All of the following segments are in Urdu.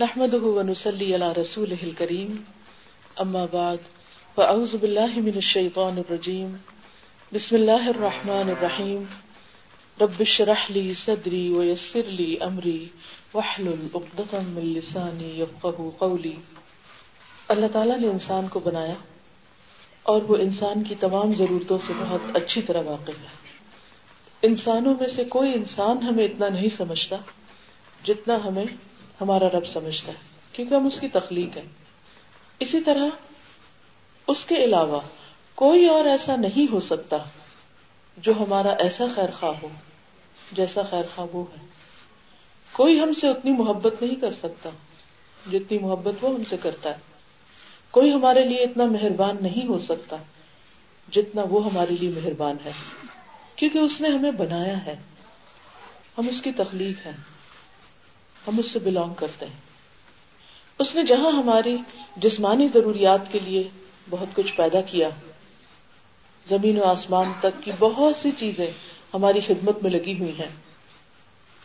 نحمده ونسلي على رسوله الكريم. اما بعد فاعوذ بالله من الشيطان الرجيم. بسم الله الرحمن الرحيم. رب اشرح لي صدري ويسر لي امري واحلل عقدة من لساني يفقهوا قولي. اللہ تعالیٰ نے انسان کو بنایا اور وہ انسان کی تمام ضرورتوں سے بہت اچھی طرح واقف ہے۔ انسانوں میں سے کوئی انسان ہمیں اتنا نہیں سمجھتا جتنا ہمیں ہمارا رب سمجھتا ہے، کیونکہ ہم اس کی تخلیق ہے اسی طرح اس کے علاوہ کوئی اور ایسا نہیں ہو سکتا جو ہمارا ایسا خیر خواہ ہو، جیسا خیر خواہ وہ ہے۔ کوئی ہم سے اتنی محبت نہیں کر سکتا جتنی محبت وہ ہم سے کرتا ہے۔ کوئی ہمارے لیے اتنا مہربان نہیں ہو سکتا جتنا وہ ہمارے لیے مہربان ہے، کیونکہ اس نے ہمیں بنایا ہے۔ ہم اس کی تخلیق ہے ہم اس سے بلونگ کرتے ہیں۔ اس نے جہاں ہماری جسمانی ضروریات کے لیے بہت کچھ پیدا کیا، زمین و آسمان تک کی بہت سی چیزیں ہماری خدمت میں لگی ہوئی ہیں۔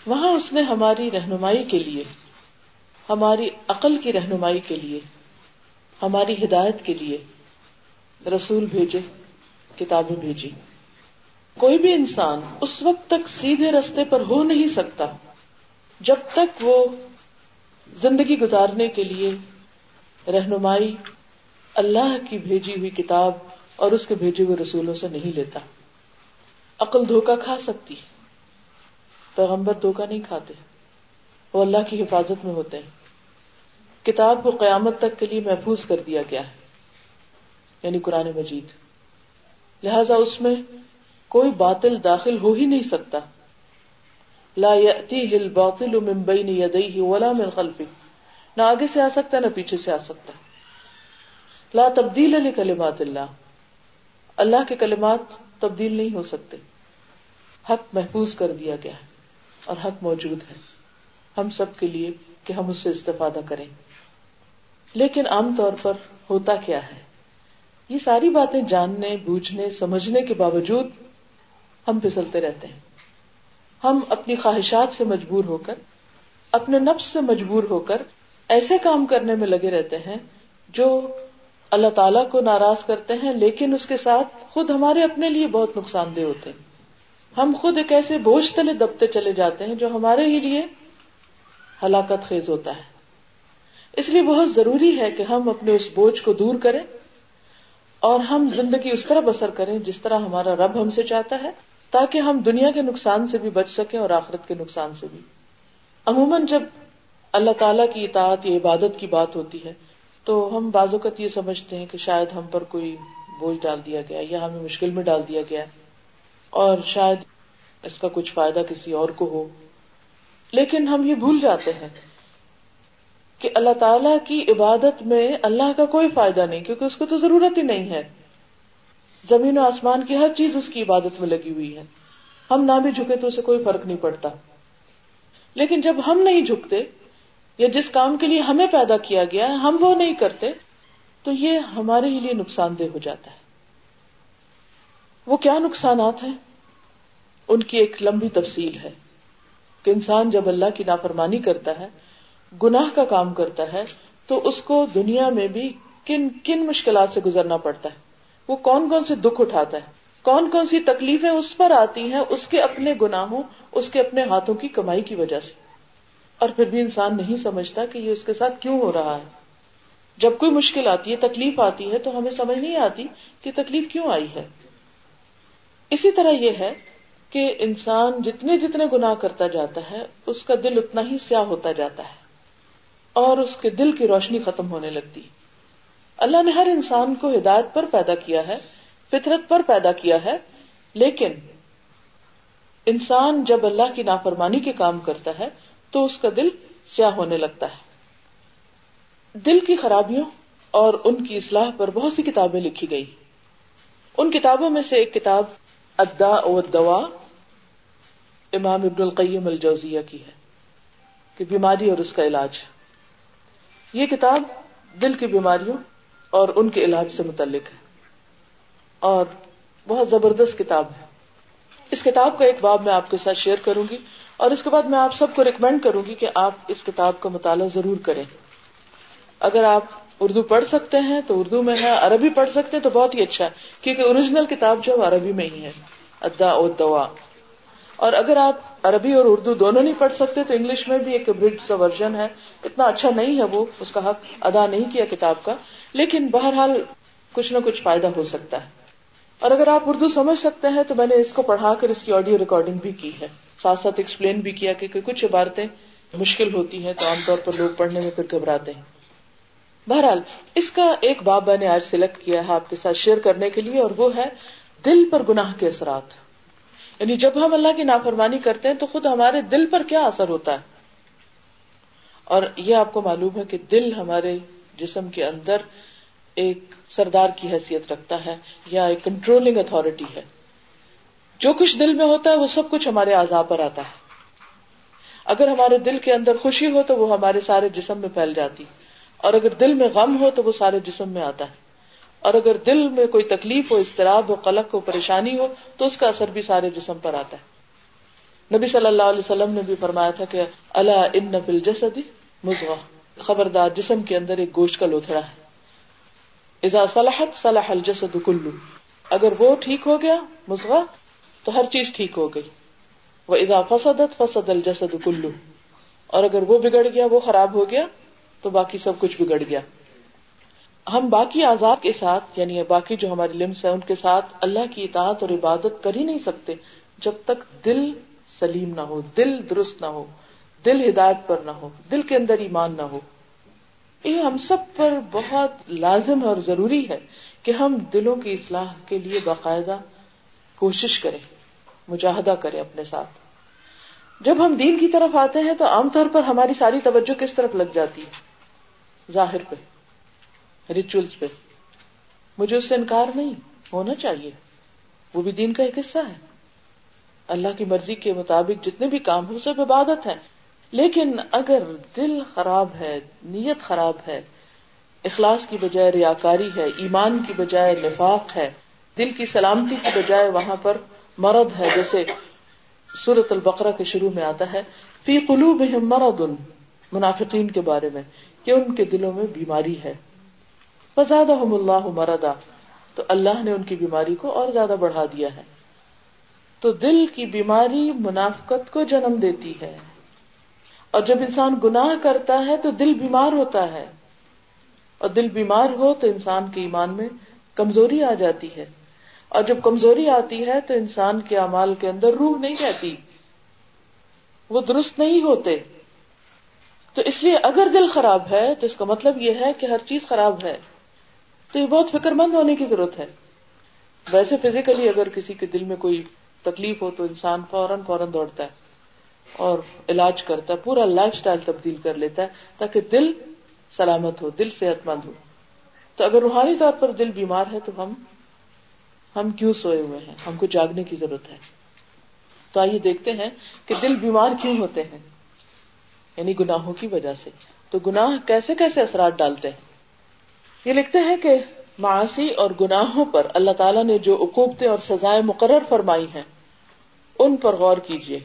وہاں اس نے ہماری رہنمائی کے لیے، ہماری عقل کی رہنمائی کے لیے، ہماری ہدایت کے لیے رسول بھیجے، کتابیں بھیجی۔ کوئی بھی انسان اس وقت تک سیدھے رستے پر ہو نہیں سکتا۔ جب تک وہ زندگی گزارنے کے لیے رہنمائی اللہ کی بھیجی ہوئی کتاب اور اس کے بھیجے ہوئے رسولوں سے نہیں لیتا، عقل دھوکا کھا سکتی پیغمبر دھوکا نہیں کھاتے، وہ اللہ کی حفاظت میں ہوتے ہیں۔ کتاب کو قیامت تک کے لیے محفوظ کر دیا گیا ہے یعنی قرآن مجید۔ لہذا اس میں کوئی باطل داخل ہو ہی نہیں سکتا۔ لا الباطل من بین یدیہ ولا من خلفہ نہ آگے سے آ سکتا نہ پیچھے سے آ سکتا لا تبدیل لکلمات اللہ۔ اللہ کے کلمات تبدیل نہیں ہو سکتے۔ حق محفوظ کر دیا گیا ہے اور حق موجود ہے۔ ہم سب کے لیے کہ ہم اس سے استفادہ کریں۔ لیکن عام طور پر ہوتا کیا ہے؟ یہ ساری باتیں جاننے، بوجھنے، سمجھنے کے باوجود ہم پھسلتے رہتے ہیں۔ ہم اپنی خواہشات سے مجبور ہو کر، اپنے نفس سے مجبور ہو کر ایسے کام کرنے میں لگے رہتے ہیں جو اللہ تعالیٰ کو ناراض کرتے ہیں، لیکن اس کے ساتھ خود ہمارے اپنے لیے بہت نقصان دہ ہوتے ہیں۔ ہم خود ایک ایسے بوجھ تلے دبتے چلے جاتے ہیں جو ہمارے ہی لیے ہلاکت خیز ہوتا ہے۔ اس لیے بہت ضروری ہے کہ ہم اپنے اس بوجھ کو دور کریں اور ہم زندگی اس طرح بسر کریں جس طرح ہمارا رب ہم سے چاہتا ہے۔ تاکہ ہم دنیا کے نقصان سے بھی بچ سکیں اور آخرت کے نقصان سے بھی۔ عموماً جب اللہ تعالیٰ کی اطاعت یا عبادت کی بات ہوتی ہے، تو ہم بعض اوقات یہ سمجھتے ہیں کہ شاید ہم پر کوئی بوجھ ڈال دیا گیا یا ہمیں مشکل میں ڈال دیا گیا اور شاید اس کا کچھ فائدہ کسی اور کو ہو۔ لیکن ہم یہ بھول جاتے ہیں کہ اللہ تعالیٰ کی عبادت میں اللہ کا کوئی فائدہ نہیں، کیونکہ اس کو تو ضرورت ہی نہیں ہے۔ زمین و آسمان کی ہر چیز اس کی عبادت میں لگی ہوئی ہے۔ ہم نہ بھی جھکے تو اسے کوئی فرق نہیں پڑتا۔ لیکن جب ہم نہیں جھکتے یا جس کام کے لیے ہمیں پیدا کیا گیا ہے، ہم وہ نہیں کرتے، تو یہ ہمارے ہی لیے نقصان دہ ہو جاتا ہے۔ وہ کیا نقصانات ہیں؟ ان کی ایک لمبی تفصیل ہے کہ انسان جب اللہ کی نافرمانی کرتا ہے، گناہ کا کام کرتا ہے، تو اس کو دنیا میں بھی کن کن مشکلات سے گزرنا پڑتا ہے۔ وہ کون کون سے دکھ اٹھاتا ہے؟ کون کون سی تکلیفیں اس پر آتی ہیں اس کے اپنے گناہوں، اس کے اپنے ہاتھوں کی کمائی کی وجہ سے؟ اور پھر بھی انسان نہیں سمجھتا کہ یہ اس کے ساتھ کیوں ہو رہا ہے۔ جب کوئی مشکل آتی ہے، تکلیف آتی ہے، تو ہمیں سمجھ نہیں آتی کہ تکلیف کیوں آئی ہے۔ اسی طرح یہ ہے کہ انسان جتنے جتنے گناہ کرتا جاتا ہے، اس کا دل اتنا ہی سیاہ ہوتا جاتا ہے اور اس کے دل کی روشنی ختم ہونے لگتی اللہ نے ہر انسان کو ہدایت پر پیدا کیا ہے، فطرت پر پیدا کیا ہے، لیکن انسان جب اللہ کی نافرمانی کے کام کرتا ہے، تو اس کا دل سیاہ ہونے لگتا ہے۔ دل کی خرابیوں اور ان کی اصلاح پر بہت سی کتابیں لکھی گئی۔ ان کتابوں میں سے ایک کتاب ادا و دوا امام ابن القیم الجوزیہ کی ہے، کہ بیماری اور اس کا علاج۔ یہ کتاب دل کی بیماریوں اور ان کے علاج سے متعلق ہے۔ اور بہت زبردست کتاب ہے۔ اس کتاب کا ایک باب میں آپ کے ساتھ شیئر کروں گی اور اس کے بعد میں آپ سب کو ریکمینڈ کروں گی کہ آپ اس کتاب کا مطالعہ ضرور کریں۔ اگر آپ اردو پڑھ سکتے ہیں تو اردو میں ہے، عربی پڑھ سکتے ہیں تو بہت ہی اچھا ہے، کیونکہ اوریجنل کتاب جو ہے عربی میں ہی ہے۔ ادا اور دوا اور اگر آپ عربی اور اردو دونوں نہیں پڑھ سکتے تو انگلش میں بھی ایک برڈ سا ورژن ہے۔ اتنا اچھا نہیں ہے وہ، اس کا حق ادا نہیں کیا کتاب کا۔ لیکن بہرحال کچھ نہ کچھ فائدہ ہو سکتا ہے۔ اور اگر آپ اردو سمجھ سکتے ہیں تو میں نے اس کو پڑھا کر اس کی آڈیو ریکارڈنگ بھی کی ہے۔ ساتھ ساتھ ایکسپلین بھی کیا کہ کچھ عبارتیں مشکل ہوتی ہیں تو عام طور پر لوگ پڑھنے میں پھر گھبراتے ہیں۔ بہرحال، اس کا ایک باب میں نے آج سلیکٹ کیا ہے آپ کے ساتھ شیئر کرنے کے لیے اور وہ ہے دل پر گناہ کے اثرات۔ یعنی جب ہم اللہ کی نافرمانی کرتے ہیں تو خود ہمارے دل پر کیا اثر ہوتا ہے؟ اور یہ آپ کو معلوم ہے کہ دل ہمارے جسم کے اندر ایک سردار کی حیثیت رکھتا ہے یا ایک کنٹرولنگ اتارٹی ہے۔ جو کچھ دل میں ہوتا ہے وہ سب کچھ ہمارے آزاد پر آتا ہے۔ اگر ہمارے دل کے اندر خوشی ہو تو وہ ہمارے سارے جسم میں پھیل جاتی، اور اگر دل میں غم ہو تو وہ سارے جسم میں آتا ہے۔ اور اگر دل میں کوئی تکلیف ہو استراب ہو، قلق ہو، پریشانی ہو، تو اس کا اثر بھی سارے جسم پر آتا ہے۔ نبی صلی اللہ علیہ وسلم نے بھی فرمایا تھا کہ اللہ ان نفل جسدی مزغ خبردار، جسم کے اندر ایک گوشت کا لوتھڑا ہے۔ اذا صلحت، صلح الجسد کلو۔ اگر وہ ٹھیک ہو گیا مزغ تو ہر چیز ٹھیک ہو گئی۔ وہ ادا فسدت، فسد الجسد کلو۔ اور اگر وہ بگڑ گیا، وہ خراب ہو گیا، تو باقی سب کچھ بگڑ گیا۔ ہم باقی آزاد کے ساتھ یعنی باقی جو ہمارے لمس ہیں، ان کے ساتھ اللہ کی اطاعت اور عبادت کر ہی نہیں سکتے جب تک دل سلیم نہ ہو، دل درست نہ ہو، دل ہدایت پر نہ ہو، دل کے اندر ایمان نہ ہو۔ یہ ہم سب پر بہت لازم اور ضروری ہے کہ ہم دلوں کی اصلاح کے لیے باقاعدہ کوشش کریں، مجاہدہ کرے اپنے ساتھ۔ جب ہم دین کی طرف آتے ہیں تو عام طور پر ہماری ساری توجہ کس طرف لگ جاتی ہے؟ ظاہر پہ۔ ریچولس پہ۔ مجھے اس سے انکار نہیں، ہونا چاہیے۔ وہ بھی دین کا ایک حصہ ہے۔ اللہ کی مرضی کے مطابق جتنے بھی کام ہو سب عبادت ہے لیکن اگر دل خراب ہے، نیت خراب ہے، اخلاص کی بجائے ریاکاری ہے، ایمان کی بجائے نفاق ہے، دل کی سلامتی کی بجائے وہاں پر مرد ہے، جیسے سورت البقرہ کے شروع میں آتا ہے، فی مرض، منافقین کے بارے میں، کہ ان کے دلوں میں بیماری ہے۔ اللہ مردا تو اللہ نے ان کی بیماری کو اور زیادہ بڑھا دیا ہے۔ تو دل کی بیماری منافقت کو جنم دیتی ہے۔ اور جب انسان گناہ کرتا ہے تو دل بیمار ہوتا ہے۔ اور دل بیمار ہو تو انسان کے ایمان میں کمزوری آ جاتی ہے۔ اور جب کمزوری آتی ہے تو انسان کے امال کے اندر روح نہیں رہتی۔ وہ درست نہیں ہوتے۔ تو اس لیے اگر دل خراب ہے تو اس کا مطلب یہ ہے کہ ہر چیز خراب ہے۔ تو یہ بہت فکر مند ہونے کی ضرورت ہے۔ ویسے فزیکلی اگر کسی کے دل میں کوئی تکلیف ہو تو انسان فوراً فوراً دوڑتا ہے اور علاج کرتا ہے، پورا لائف اسٹائل تبدیل کر لیتا ہے تاکہ دل سلامت ہو، دل صحت مند ہو۔ تو اگر روحانی طور پر دل بیمار ہے تو ہم ہم کیوں سوئے ہوئے ہیں؟ ہم کو جاگنے کی ضرورت ہے۔ تو آئیے دیکھتے ہیں کہ دل بیمار کیوں ہوتے ہیں؟ یعنی گناہوں کی وجہ سے۔ تو گناہ کیسے کیسے اثرات ڈالتے ہیں؟ یہ لکھتے ہیں کہ معاشی اور گناہوں پر اللہ تعالیٰ نے جو اقوبتیں اور سزائیں مقرر فرمائی ہیں، ان پر غور کیجیے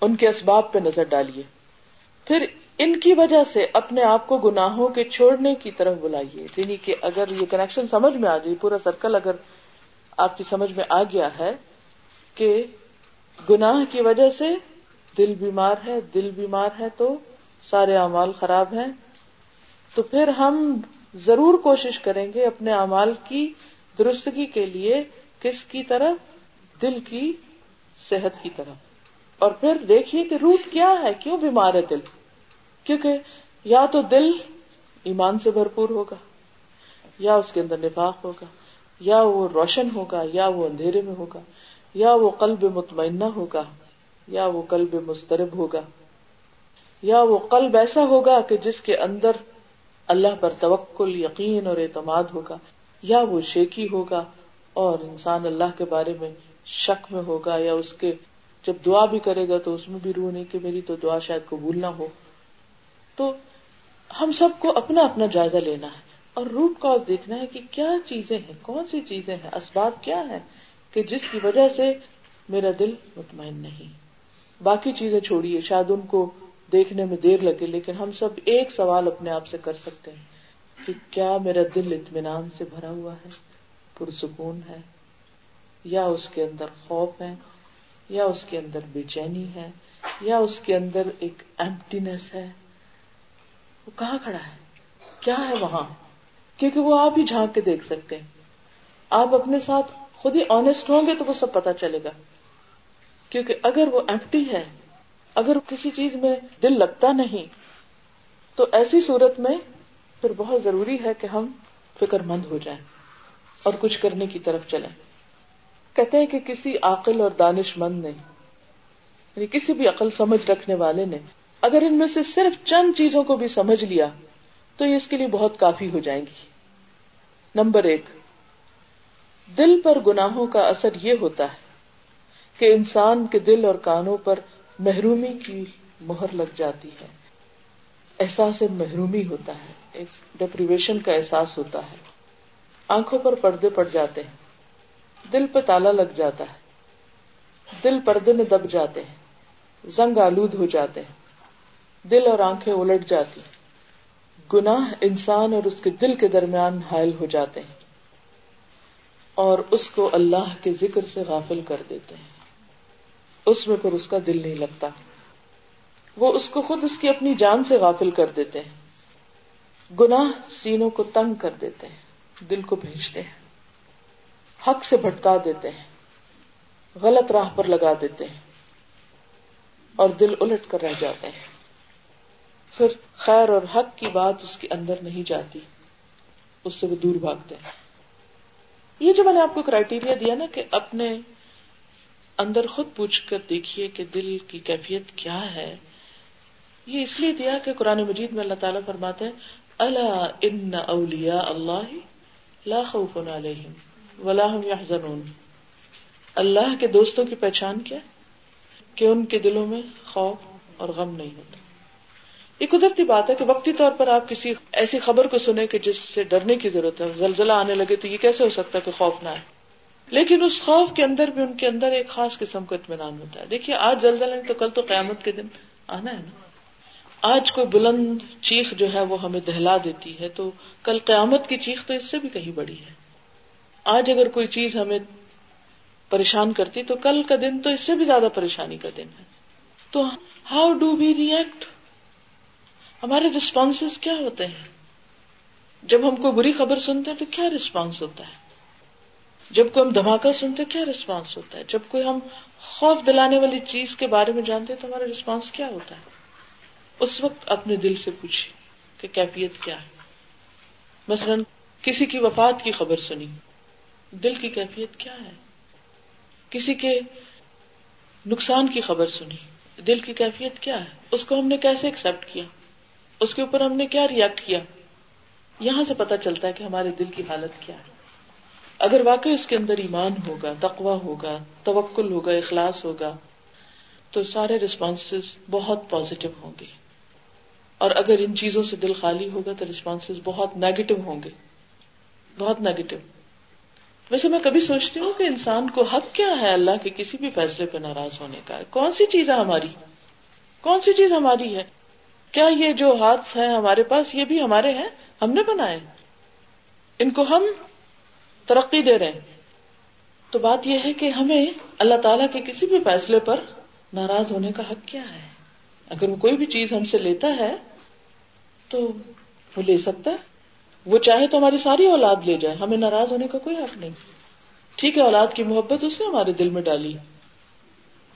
ان کے اسباب پہ نظر ڈالیے۔ پھر ان کی وجہ سے اپنے آپ کو گناہوں کے چھوڑنے کی طرف بلائیے۔ یعنی کہ اگر یہ کنیکشن سمجھ میں آ جائے، پورا سرکل اگر آپ کی سمجھ میں آ گیا ہے کہ گناہ کی وجہ سے دل بیمار ہے، دل بیمار ہے تو سارے اعمال خراب ہیں، تو پھر ہم ضرور کوشش کریں گے اپنے اعمال کی درستگی کے لیے کس کی طرف؟ دل کی صحت کی طرف۔ اور پھر دیکھیے کہ روٹ کیا ہے، کیوں بیمار ہے دل؟ کیونکہ یا تو دل ایمان سے بھرپور ہوگا، یا اس کے اندر نفاق ہوگا، یا وہ روشن ہوگا، یا وہ اندھیرے میں ہوگا، یا وہ قلب مطمئنہ ہوگا، یا وہ قلب مسترب ہوگا، یا وہ قلب ایسا ہوگا کہ جس کے اندر اللہ پر توکل، یقین اور اعتماد ہوگا، یا وہ شیکی ہوگا اور انسان اللہ کے بارے میں شک میں ہوگا یا اس کے جب دعا بھی کرے گا تو اس میں بھی روح نہیں کہ میری تو دعا شاید قبول نہ ہو۔ تو ہم سب کو اپنا اپنا جائزہ لینا ہے اور روٹ کاز دیکھنا ہے کہ کیا چیزیں ہیں، کون سی چیزیں ہیں، اسباب کیا ہے کہ جس کی وجہ سے میرا دل مطمئن نہیں۔ باقی چیزیں چھوڑیے، شاید ان کو دیکھنے میں دیر لگے، لیکن ہم سب ایک سوال اپنے آپ سے کر سکتے ہیں کہ کیا میرا دل اطمینان سے بھرا ہوا ہے، پرسکون ہے، یا اس کے اندر خوف ہے، یا اس کے اندر بے چینی ہے، یا اس کے اندر ایک ایمٹینس ہے؟ وہ کہاں کھڑا ہے؟ کیا ہے وہاں؟ کیونکہ وہ آپ ہی جھانک کے دیکھ سکتے ہیں۔ آپ اپنے ساتھ خود ہی آنےسٹ ہوں گے تو وہ سب پتا چلے گا۔ کیونکہ اگر وہ ایمٹی ہے اگر کسی چیز میں دل لگتا نہیں، تو ایسی صورت میں پھر بہت ضروری ہے کہ ہم فکر مند ہو جائیں اور کچھ کرنے کی طرف چلیں۔ کہتے ہیں کہ کسی عقل اور دانش مند نے یعنی کسی بھی عقل سمجھ رکھنے والے نے، اگر ان میں سے صرف چند چیزوں کو بھی سمجھ لیا، تو یہ اس کے لیے بہت کافی ہو جائیں گی۔ نمبر ایک، دل پر گناہوں کا اثر یہ ہوتا ہے کہ انسان کے دل اور کانوں پر محرومی کی مہر لگ جاتی ہے۔ احساس محرومی ہوتا ہے، ایک ڈپریویشن کا احساس ہوتا ہے۔ آنکھوں پر پردے پڑ جاتے ہیں۔ دل پہ تالا لگ جاتا ہے۔ دل پردے میں دب جاتے ہیں۔ زنگ آلود ہو جاتے ہیں۔ دل اور آنکھیں الٹ جاتی گناہ انسان اور اس کے دل کے درمیان حائل ہو جاتے ہیں اور اس کو اللہ کے ذکر سے غافل کر دیتے ہیں۔ اس میں پھر اس کا دل نہیں لگتا۔ وہ اس کو خود اس کی اپنی جان سے غافل کر دیتے ہیں۔ گناہ سینوں کو تنگ کر دیتے ہیں۔ دل کو بھیجتے ہیں۔ حق سے بھٹکا دیتے ہیں۔ غلط راہ پر لگا دیتے ہیں۔ اور دل الٹ کر رہ جاتے ہیں۔ پھر خیر اور حق کی بات اس کے اندر نہیں جاتی۔ اس سے وہ دور بھاگتے ہیں۔ یہ جو میں نے آپ کو کرائٹیریا دیا نا کہ اپنے اندر خود پوچھ کر دیکھیے کہ دل کی کیفیت کیا ہے۔ یہ اس لیے دیا کہ قرآن مجید میں اللہ تعالیٰ فرماتے ہیں اللہ ان اولیا اللہ لا خوف علیہم ولا هم يحزنون اللہ کے دوستوں کی پہچان کیا کہ ان کے دلوں میں خوف اور غم نہیں ہوتا۔ یہ قدرتی بات ہے کہ وقتی طور پر آپ کسی ایسی خبر کو سنیں کہ جس سے ڈرنے کی ضرورت ہے، زلزلہ آنے لگے تو یہ کیسے ہو سکتا ہے کہ خوف نہ آئے؟ لیکن اس خوف کے اندر بھی ان کے اندر ایک خاص قسم کا اطمینان ہوتا ہے۔ دیکھیے، آج زلزلہ نہیں تو کل تو قیامت کے دن آنا ہے نا۔ آج کوئی بلند چیخ جو ہے وہ ہمیں دہلا دیتی ہے تو کل قیامت کی چیخ تو اس سے بھی کہیں بڑی ہے۔ آج اگر کوئی چیز ہمیں پریشان کرتی تو کل کا دن تو اس سے بھی زیادہ پریشانی کا دن ہے۔ تو ہاؤ ڈو وی ریئیکٹ؟ ہمارے ریسپانس کیا ہوتے ہیں؟ جب ہم کوئی بری خبر سنتے ہیں تو کیا ریسپانس ہوتا ہے؟ جب کوئی ہم دھماکہ سنتے کیا ریسپانس ہوتا ہے؟ جب کوئی ہم خوف دلانے والی چیز کے بارے میں جانتے ہیں، تو ہمارا ریسپانس کیا ہوتا ہے؟ اس وقت اپنے دل سے پوچھے کہ کیفیت کیا ہے۔ مثلاً، کسی کی وفات کی خبر سنی۔ دل کی کیفیت کیا ہے؟ کسی کے نقصان کی خبر سنی۔ دل کی کیفیت کیا ہے؟ اس کو ہم نے کیسے ایکسپٹ کیا؟ اس کے اوپر ہم نے کیا ریئیکٹ کیا؟ یہاں سے پتا چلتا ہے کہ ہمارے دل کی حالت کیا ہے۔ اگر واقعی اس کے اندر ایمان ہوگا تقوا ہوگا، توکل ہوگا، اخلاص ہوگا، تو سارے ریسپانس بہت پازیٹو ہوں گے۔ اور اگر ان چیزوں سے دل خالی ہوگا تو ریسپانس بہت نیگیٹو ہوں گے۔ بہت نیگیٹو ویسے میں کبھی سوچتی ہوں کہ انسان کو حق کیا ہے اللہ کے کسی بھی فیصلے پہ ناراض ہونے کا۔ کون سی چیز ہے ہماری؟ کون سی چیز ہماری ہے؟ کیا یہ جو ہاتھ ہے ہمارے پاس، یہ بھی ہمارے ہیں؟ ہم نے بنائے۔ ان کو ہم ترقی دے رہے ہیں۔ تو بات یہ ہے کہ ہمیں اللہ تعالیٰ کے کسی بھی فیصلے پر ناراض ہونے کا حق کیا ہے؟ اگر وہ کوئی بھی چیز ہم سے لیتا ہے، تو وہ لے سکتا ہے۔ وہ چاہے تو ہماری ساری اولاد لے جائے، ہمیں ناراض ہونے کا کوئی حق نہیں۔ ٹھیک ہے، اولاد کی محبت اس نے ہمارے دل میں ڈالی۔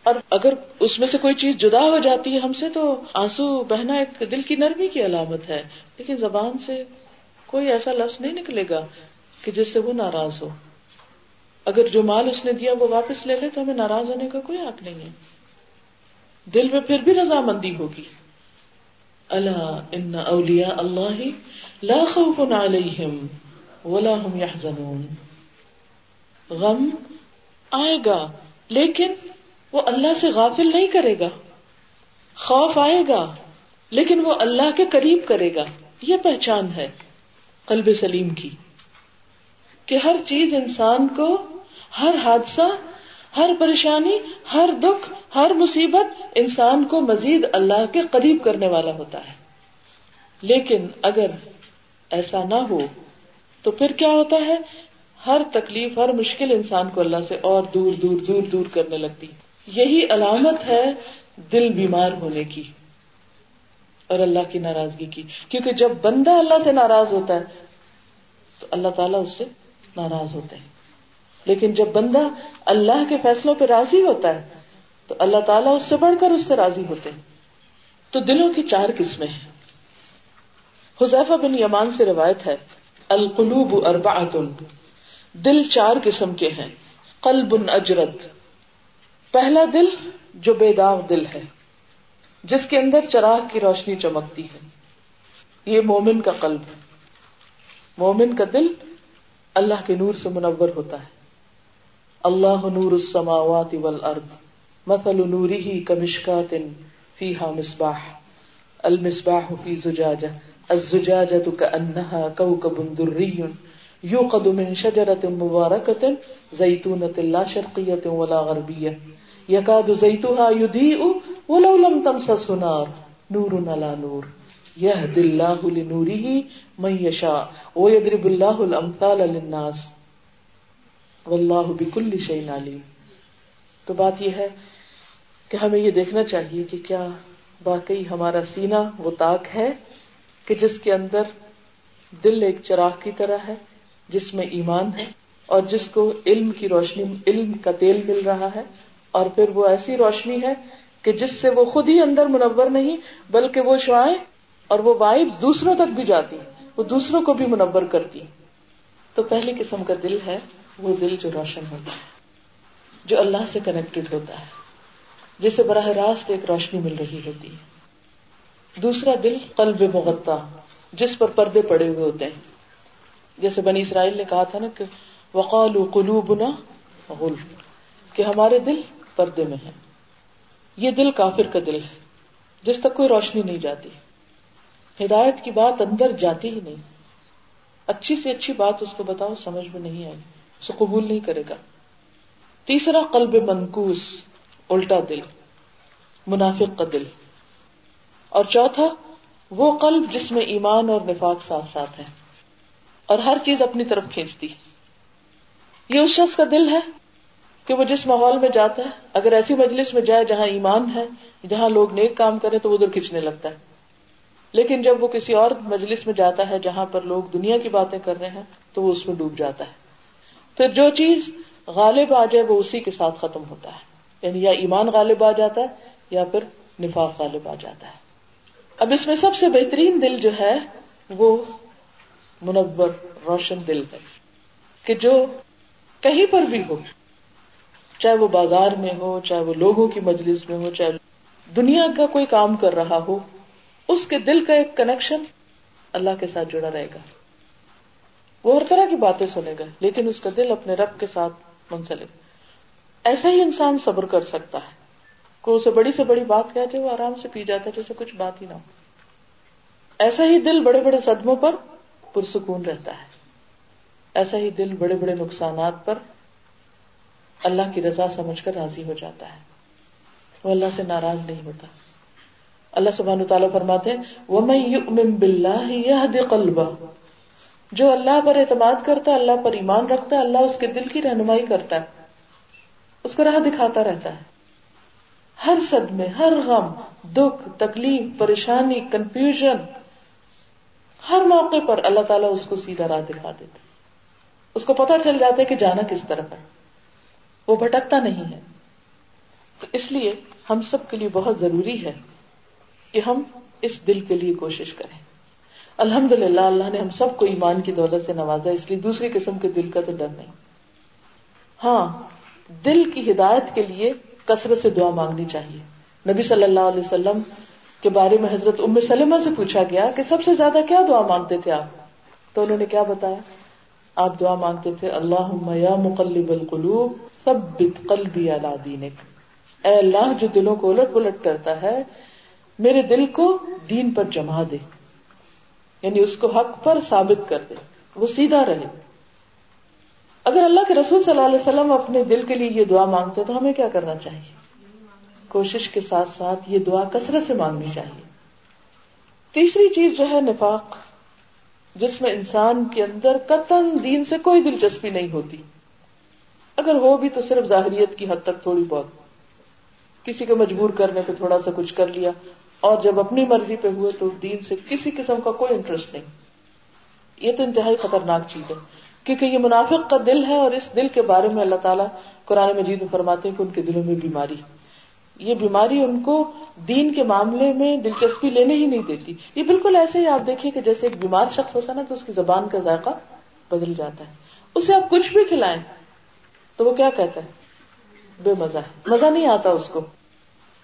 اور اگر اس میں سے کوئی چیز جدا ہو جاتی ہے ہم سے، تو آنسو بہنا ایک دل کی نرمی کی علامت ہے۔ لیکن زبان سے کوئی ایسا لفظ نہیں نکلے گا کہ جس سے وہ ناراض ہو۔ اگر جو مال اس نے دیا وہ واپس لے لے تو ہمیں ناراض ہونے کا کوئی حق نہیں ہے۔ دل میں پھر بھی رضامندی ہوگی۔ اللہ ان اولیاء اللہ لا خوف علیہم ولا هم يحزنون غم آئے گا، لیکن وہ اللہ سے غافل نہیں کرے گا۔ خوف آئے گا، لیکن وہ اللہ کے قریب کرے گا۔ یہ پہچان ہے قلب سلیم کی۔ کہ ہر چیز انسان کو، ہر حادثہ، ہر پریشانی، ہر دکھ، ہر مصیبت انسان کو مزید اللہ کے قریب کرنے والا ہوتا ہے۔ لیکن اگر ایسا نہ ہو، تو پھر کیا ہوتا ہے؟ ہر تکلیف، ہر مشکل انسان کو اللہ سے اور دور دور دور دور کرنے لگتی۔ یہی علامت ہے دل بیمار ہونے کی اور اللہ کی ناراضگی کی۔ کیونکہ جب بندہ اللہ سے ناراض ہوتا ہے، تو اللہ تعالیٰ اس سے ناراض ہوتے ہیں۔ لیکن جب بندہ اللہ کے فیصلوں پہ راضی ہوتا ہے، تو اللہ تعالیٰ اس سے بڑھ کر اس سے راضی ہوتے ہیں۔ تو دلوں کی چار قسمیں ہیں۔ حذیفہ بن یمان سے روایت ہے، القلوب اربعۃ۔ دل چار قسم کے ہیں، قلب اجرد۔ پہلا دل جو بے داغ دل ہے، جس کے اندر چراغ کی روشنی چمکتی ہے۔ یہ مومن کا قلب مومن کا دل اللہ کے نور سے منور ہوتا ہے۔ اللہ نور السماوات والارض، مثل نوره كمشكات فيها مصباح۔ المصباح في زجاجة الزجاجة كأنها كوكب دري يوقد من شجرة مباركة زيتونة لا شرقية ولا غربية يكاد زيتها يضيء ولو لم تمسس نار نور على نور۔ يهدي الله لنوره من يشاء ويضرب الله الأمثال للناس. واللہ بکل شعین علیم تو بات یہ ہے کہ ہمیں یہ دیکھنا چاہیے کہ کیا واقعی ہمارا سینہ وہ تاک ہے کہ جس کے اندر دل ایک چراغ کی طرح ہے، جس میں ایمان ہے اور جس کو علم کی روشنی، علم کا تیل مل رہا ہے اور پھر وہ ایسی روشنی ہے کہ جس سے وہ خود ہی اندر منور نہیں، بلکہ وہ شعائیں اور وہ وائب دوسروں تک بھی جاتی، وہ دوسروں کو بھی منور کرتی۔ تو پہلی قسم کا دل ہے، وہ دل جو روشن ہوتا ہے، جو اللہ سے کنیکٹڈ ہوتا ہے، جسے براہ راست ایک روشنی مل رہی ہوتی ہے۔ دوسرا دل قلب مغتا جس پر پردے پڑے ہوئے ہوتے ہیں۔ جیسے بنی اسرائیل نے کہا تھا نا کہ وقال قلوبنا غل کہ ہمارے دل پردے میں ہیں۔ یہ دل کافر کا دل ہے، جس تک کوئی روشنی نہیں جاتی۔ ہدایت کی بات اندر جاتی ہی نہیں۔ اچھی سے اچھی بات اس کو بتاؤ، سمجھ میں نہیں آئی۔ اسے قبول نہیں کرے گا۔ تیسرا قلب منکوس، الٹا دل، منافق کا دل۔ اور چوتھا، وہ قلب جس میں ایمان اور نفاق ساتھ ساتھ ہے۔ اور ہر چیز اپنی طرف کھینچتی۔ یہ اس شخص کا دل ہے کہ وہ جس ماحول میں جاتا ہے، اگر ایسی مجلس میں جائے جہاں ایمان ہے، جہاں لوگ نیک کام کرے تو وہ ادھر کھینچنے لگتا ہے۔ لیکن جب وہ کسی اور مجلس میں جاتا ہے جہاں پر لوگ دنیا کی باتیں کر رہے ہیں، تو وہ اس میں ڈوب جاتا ہے۔ پھر جو چیز غالب آ جائے، وہ اسی کے ساتھ ختم ہوتا ہے۔ یعنی یا ایمان غالب آ جاتا ہے، یا پھر نفاق غالب آ جاتا ہے۔ اب اس میں سب سے بہترین دل جو ہے، وہ منور، روشن دل ہے۔ کہ جو کہیں پر بھی ہو، چاہے وہ بازار میں ہو، چاہے وہ لوگوں کی مجلس میں ہو، چاہے دنیا کا کوئی کام کر رہا ہو اس کے دل کا ایک کنیکشن اللہ کے ساتھ جڑا رہے گا۔ وہ ہر طرح کی باتیں سنے گا، لیکن اس کا دل اپنے رب کے ساتھ منسلک۔ ایسا ہی انسان صبر کر سکتا ہے۔ کو اسے بڑی سے بڑی بات کہتے وہ آرام سے پی جاتا ہے، جیسے کچھ بات ہی نہ ہو۔ ایسا ہی دل بڑے بڑے صدموں پر پرسکون رہتا ہے۔ ایسا ہی دل بڑے بڑے نقصانات پر اللہ کی رضا سمجھ کر راضی ہو جاتا ہے۔ وہ اللہ سے ناراض نہیں ہوتا۔ اللہ سبحانہ تعالیٰ فرماتے ہیں، وَمَن يُؤْمِن بِاللَّهِ يَهْدِ جو اللہ پر اعتماد کرتا ہے، اللہ پر ایمان رکھتا ہے، اللہ اس کے دل کی رہنمائی کرتا ہے۔ اس کو راہ دکھاتا رہتا ہے۔ ہر صد میں ہر غم، دکھ، تکلیف، پریشانی کنفیوژن ہر موقع پر اللہ تعالیٰ اس کو سیدھا راہ دکھا دیتا اس کو پتا چل جاتا ہے کہ جانا کس طرف ہے۔ وہ بھٹکتا نہیں ہے۔ تو اس لیے ہم سب کے لیے بہت ضروری ہے کہ ہم اس دل کے لیے کوشش کریں۔ الحمد للہ اللہ نے ہم سب کو ایمان کی دولت سے نوازا، اس لیے دوسری قسم کے دل کا تو ڈر نہیں۔ ہاں دل کی ہدایت کے لیے کثرت سے دعا مانگنی چاہیے۔ نبی صلی اللہ علیہ وسلم کے بارے میں حضرت ام سلمہ سے پوچھا گیا کہ سب سے زیادہ کیا دعا مانگتے تھے آپ؟ تو انہوں نے کیا بتایا؟ آپ دعا مانگتے تھے اللہ یا مقلب القلوب، ثبت قلبی علی دینک۔ اے اللہ، جو دلوں کو الٹ پلٹ کرتا ہے میرے دل کو دین پر جما دے۔ یعنی اس کو حق پر ثابت کر دے۔ وہ سیدھا رہے۔ اگر اللہ کے رسول صلی اللہ علیہ وسلم اپنے دل کے لیے یہ دعا مانگتے تو ہمیں کیا کرنا چاہیے؟ کوشش کے ساتھ ساتھ یہ دعا کثرت سے مانگنی چاہیے۔ تیسری چیز جو ہے نفاق، جس میں انسان کے اندر قطن دین سے کوئی دلچسپی نہیں ہوتی۔ اگر ہو بھی تو صرف ظاہریت کی حد تک تھوڑی بہت۔ کسی کو مجبور کرنے پہ تھوڑا سا کچھ کر لیا۔ اور جب اپنی مرضی پہ ہوئے تو دین سے کسی قسم کا کوئی انٹرسٹ نہیں۔ یہ تو انتہائی خطرناک چیز ہے۔ کیونکہ یہ منافق کا دل ہے اور اس دل کے بارے میں اللہ تعالیٰ قرآن مجید میں فرماتے ہیں کہ ان کے دلوں میں بیماری۔ یہ بیماری ان کو دین کے معاملے میں دلچسپی لینے ہی نہیں دیتی۔ یہ بالکل ایسے ہی آپ دیکھیے کہ جیسے ایک بیمار شخص ہوتا ہے نا تو اس کی زبان کا ذائقہ بدل جاتا ہے۔ اسے آپ کچھ بھی کھلائیں تو وہ کیا کہتا ہے؟ بے مزہ ہے۔ مزہ نہیں آتا اس کو۔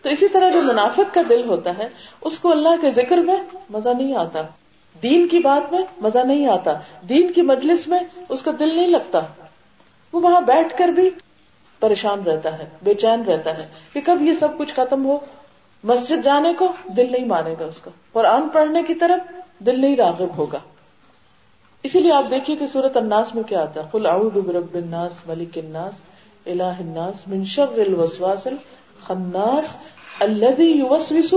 تو اسی طرح جو منافق کا دل ہوتا ہے، اس کو اللہ کے ذکر میں مزہ نہیں آتا۔ دین کی بات میں مزہ نہیں آتا۔ دین کی مجلس میں اس کا دل نہیں لگتا۔ وہ وہاں بیٹھ کر بھی پریشان رہتا ہے، بے چین رہتا ہے کہ کب یہ سب کچھ ختم ہو۔ مسجد جانے کو دل نہیں مانے گا اس کا۔ قرآن پڑھنے کی طرف دل نہیں راغب ہوگا۔ اسی لیے آپ دیکھیے کہ سورت الناس میں کیا آتا ہے۔ قل اعوذ برب الناس ملک الناس الہ الناس من شر الوسواس الخناس الذي يوسوس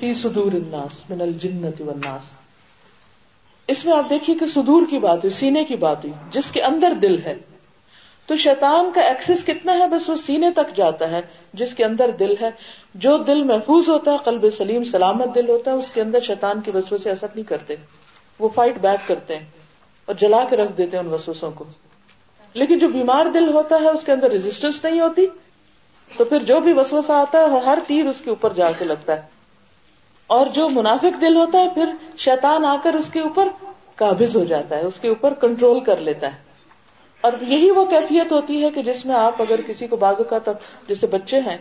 في صدور الناس من الجنة والناس. اس میں آپ دیکھیے کہ صدور کی بات ہے سینے کی بات ہے جس کے اندر دل ہے۔ تو شیطان کا ایکسس کتنا ہے؟ بس وہ سینے تک جاتا ہے، جس کے اندر دل ہے۔ جو دل محفوظ ہوتا ہے، قلب سلیم، سلامت دل ہوتا ہے، اس کے اندر شیطان کی وسو سے اثر نہیں کرتے۔ وہ فائٹ بیک کرتے ہیں اور جلا کے رکھ دیتے ہیں ان وسوسوں کو۔ لیکن جو بیمار دل ہوتا ہے، اس کے اندر ریزسٹنس نہیں ہوتی۔ تو پھر جو بھی وسوسہ آتا ہے، ہر تیر اس کے اوپر جا کے لگتا ہے۔ اور جو منافق دل ہوتا ہے، پھر شیطان آ کر اس کے اوپر قابض ہو جاتا ہے، اس کے اوپر کنٹرول کر لیتا ہے۔ اور یہی وہ کیفیت ہوتی ہے کہ جس میں آپ اگر کسی کو بازو کا جیسے بچے ہیں،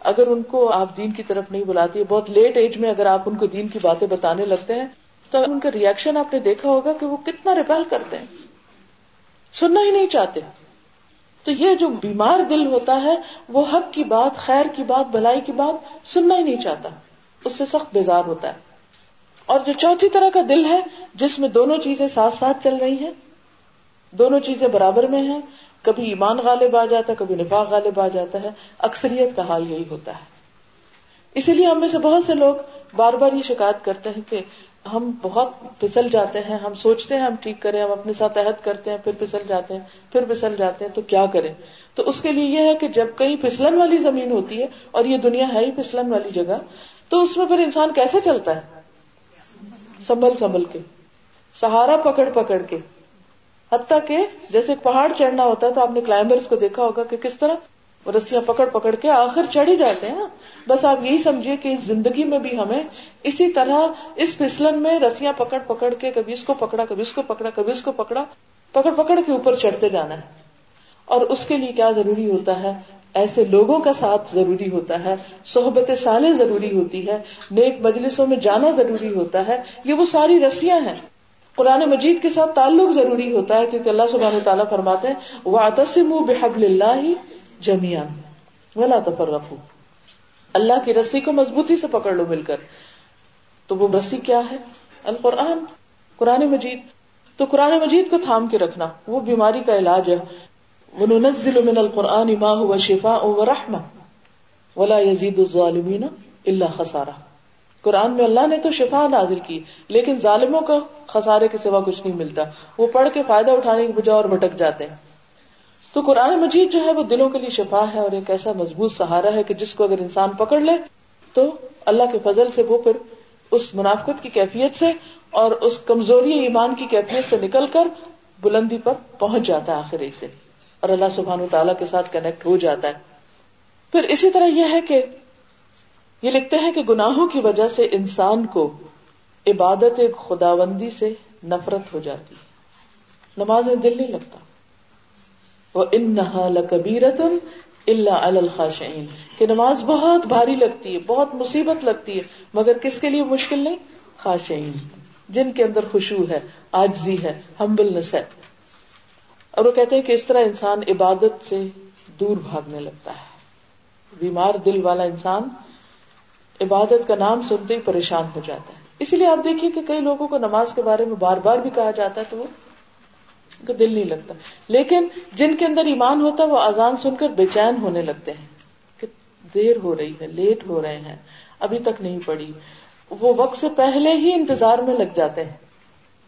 اگر ان کو آپ دین کی طرف نہیں بلاتی بہت لیٹ ایج میں اگر آپ ان کو دین کی باتیں بتانے لگتے ہیں، تو ان کا ریئیکشن آپ نے دیکھا ہوگا کہ وہ کتنا ریپیل کرتے ہیں۔ سننا ہی نہیں چاہتے۔ تو یہ جو بیمار دل ہوتا ہے، وہ حق کی بات، خیر کی بات، بھلائی کی بات سننا ہی نہیں چاہتا۔ اس سے سخت بیزار ہوتا ہے۔ اور جو چوتھی طرح کا دل ہے، جس میں دونوں چیزیں ساتھ ساتھ چل رہی ہیں، دونوں چیزیں برابر میں ہیں۔ کبھی ایمان غالب آ جاتا ہے، کبھی نفاق غالب آ جاتا ہے۔ اکثریت کا حال یہی ہوتا ہے۔ اسی لیے ہم میں سے بہت سے لوگ بار بار یہ شکایت کرتے ہیں کہ ہم بہت پھسل جاتے ہیں، ہم سوچتے ہیں ہم ٹھیک کریں، ہم اپنے ساتھ عہد کرتے ہیں، پھر پھسل جاتے ہیں، پھر پھسل جاتے ہیں، تو کیا کریں؟ تو اس کے لیے یہ ہے کہ جب کہیں پھسلن والی زمین ہوتی ہے اور یہ دنیا ہے ہی پھسلن والی جگہ، تو اس میں پھر انسان کیسے چلتا ہے؟ سنبھل سنبھل کے، سہارا پکڑ پکڑ کے، حتیٰ کہ جیسے پہاڑ چڑھنا ہوتا ہے تو آپ نے کلائمبرس کو دیکھا ہوگا کہ کس طرح رسیاں پکڑ پکڑ کے آخر چڑھ ہی جاتے ہیں۔ بس آپ یہی سمجھیے کہ اس زندگی میں بھی ہمیں اسی طرح اس پھسلن میں رسیاں پکڑ پکڑ کے کبھی اس کو پکڑا، کبھی اس کو پکڑا، کبھی اس کو پکڑا، پکڑ پکڑ کے اوپر چڑھتے جانا ہے۔ اور اس کے لیے کیا ضروری ہوتا ہے؟ ایسے لوگوں کا ساتھ ضروری ہوتا ہے، صحبت سالے ضروری ہوتی ہے، نیک مجلسوں میں جانا ضروری ہوتا ہے، یہ وہ ساری رسیاں ہیں۔ قرآن مجید کے ساتھ تعلق ضروری ہوتا ہے، کیونکہ اللہ سبحانہ تعالیٰ فرماتے ہیں وہ آتسم بحب اللہ جمیان ولا تفرقوا. اللہ کی رسی کو مضبوطی سے پکڑ لو مل کر. تو وہ رسی کیا ہے؟ القرآن. قرآن مجید. تو قرآن مجید کو تھام کے رکھنا. وہ بیماری کا علاج ہے. وَنُنَزِّلُ مِنَ الْقُرْآنِ مَا هُوَ شِفَاءٌ وَرَحْمَةٌ. وَلَا يَزِيدُ الظَّالِمِينَ إِلَّا خَسَارًا قرآن میں اللہ نے تو شفا نازل کی، لیکن ظالموں کا خسارے کے سوا کچھ نہیں ملتا. وہ پڑھ کے فائدہ اٹھانے کی بجائے اور بھٹک جاتے ہیں. تو قرآن مجید جو ہے وہ دلوں کے لیے شفا ہے اور ایک ایسا مضبوط سہارا ہے کہ جس کو اگر انسان پکڑ لے تو اللہ کے فضل سے وہ پھر اس منافقت کی کیفیت سے اور اس کمزوری ایمان کی کیفیت سے نکل کر بلندی پر پہنچ جاتا ہے آخر ایک دن اور اللہ سبحان تعالیٰ کے ساتھ کنیکٹ ہو جاتا ہے۔ پھر اسی طرح یہ ہے کہ یہ لکھتے ہیں کہ گناہوں کی وجہ سے انسان کو عبادت خداوندی سے نفرت ہو جاتی ہے۔ نماز میں دل نہیں لگتا۔ وہ ان نہ اللہ الخاشعین کہ نماز بہت بھاری لگتی ہے، بہت مصیبت لگتی ہے، مگر کس کے لیے مشکل نہیں؟ خاشعین۔ جن کے اندر خوشبو ہے آجزی ہے ہمبلنس ہے۔ اور وہ کہتے ہیں کہ اس طرح انسان عبادت سے دور بھاگنے لگتا ہے۔ بیمار دل والا انسان عبادت کا نام سنتے ہی پریشان ہو جاتا ہے۔ اسی لیے آپ دیکھیے کہ کئی لوگوں کو نماز کے بارے میں بار بار بھی کہا جاتا ہے تو وہ کا دل نہیں لگتا۔ لیکن جن کے اندر ایمان ہوتا ہے، وہ آزان سن کر بے چین ہونے لگتے ہیں۔ کہ دیر ہو رہی ہے، لیٹ ہو رہے ہیں، ابھی تک نہیں پڑی وہ وقت سے پہلے ہی انتظار میں لگ جاتے ہیں۔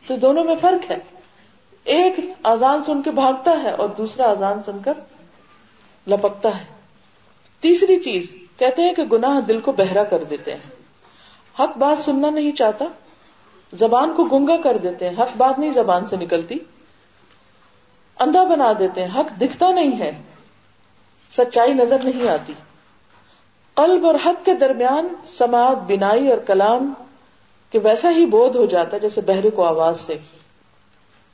تو دونوں میں فرق ہے۔ ایک آزان سن کے بھاگتا ہے اور دوسرا آزان سن کر لپکتا ہے۔ تیسری چیز، کہتے ہیں کہ گناہ دل کو بہرا کر دیتے ہیں۔ حق بات سننا نہیں چاہتا، زبان کو گنگا کر دیتے ہیں۔ حق بات نہیں زبان سے نکلتی۔ اندھا بنا دیتے ہیں، حق دکھتا نہیں ہے۔ سچائی نظر نہیں آتی۔ قلب اور حق کے درمیان سماعت، بینائی اور کلام کہ ویسا ہی بودھ ہو جاتا ہے جیسے بہرے کو آواز سے،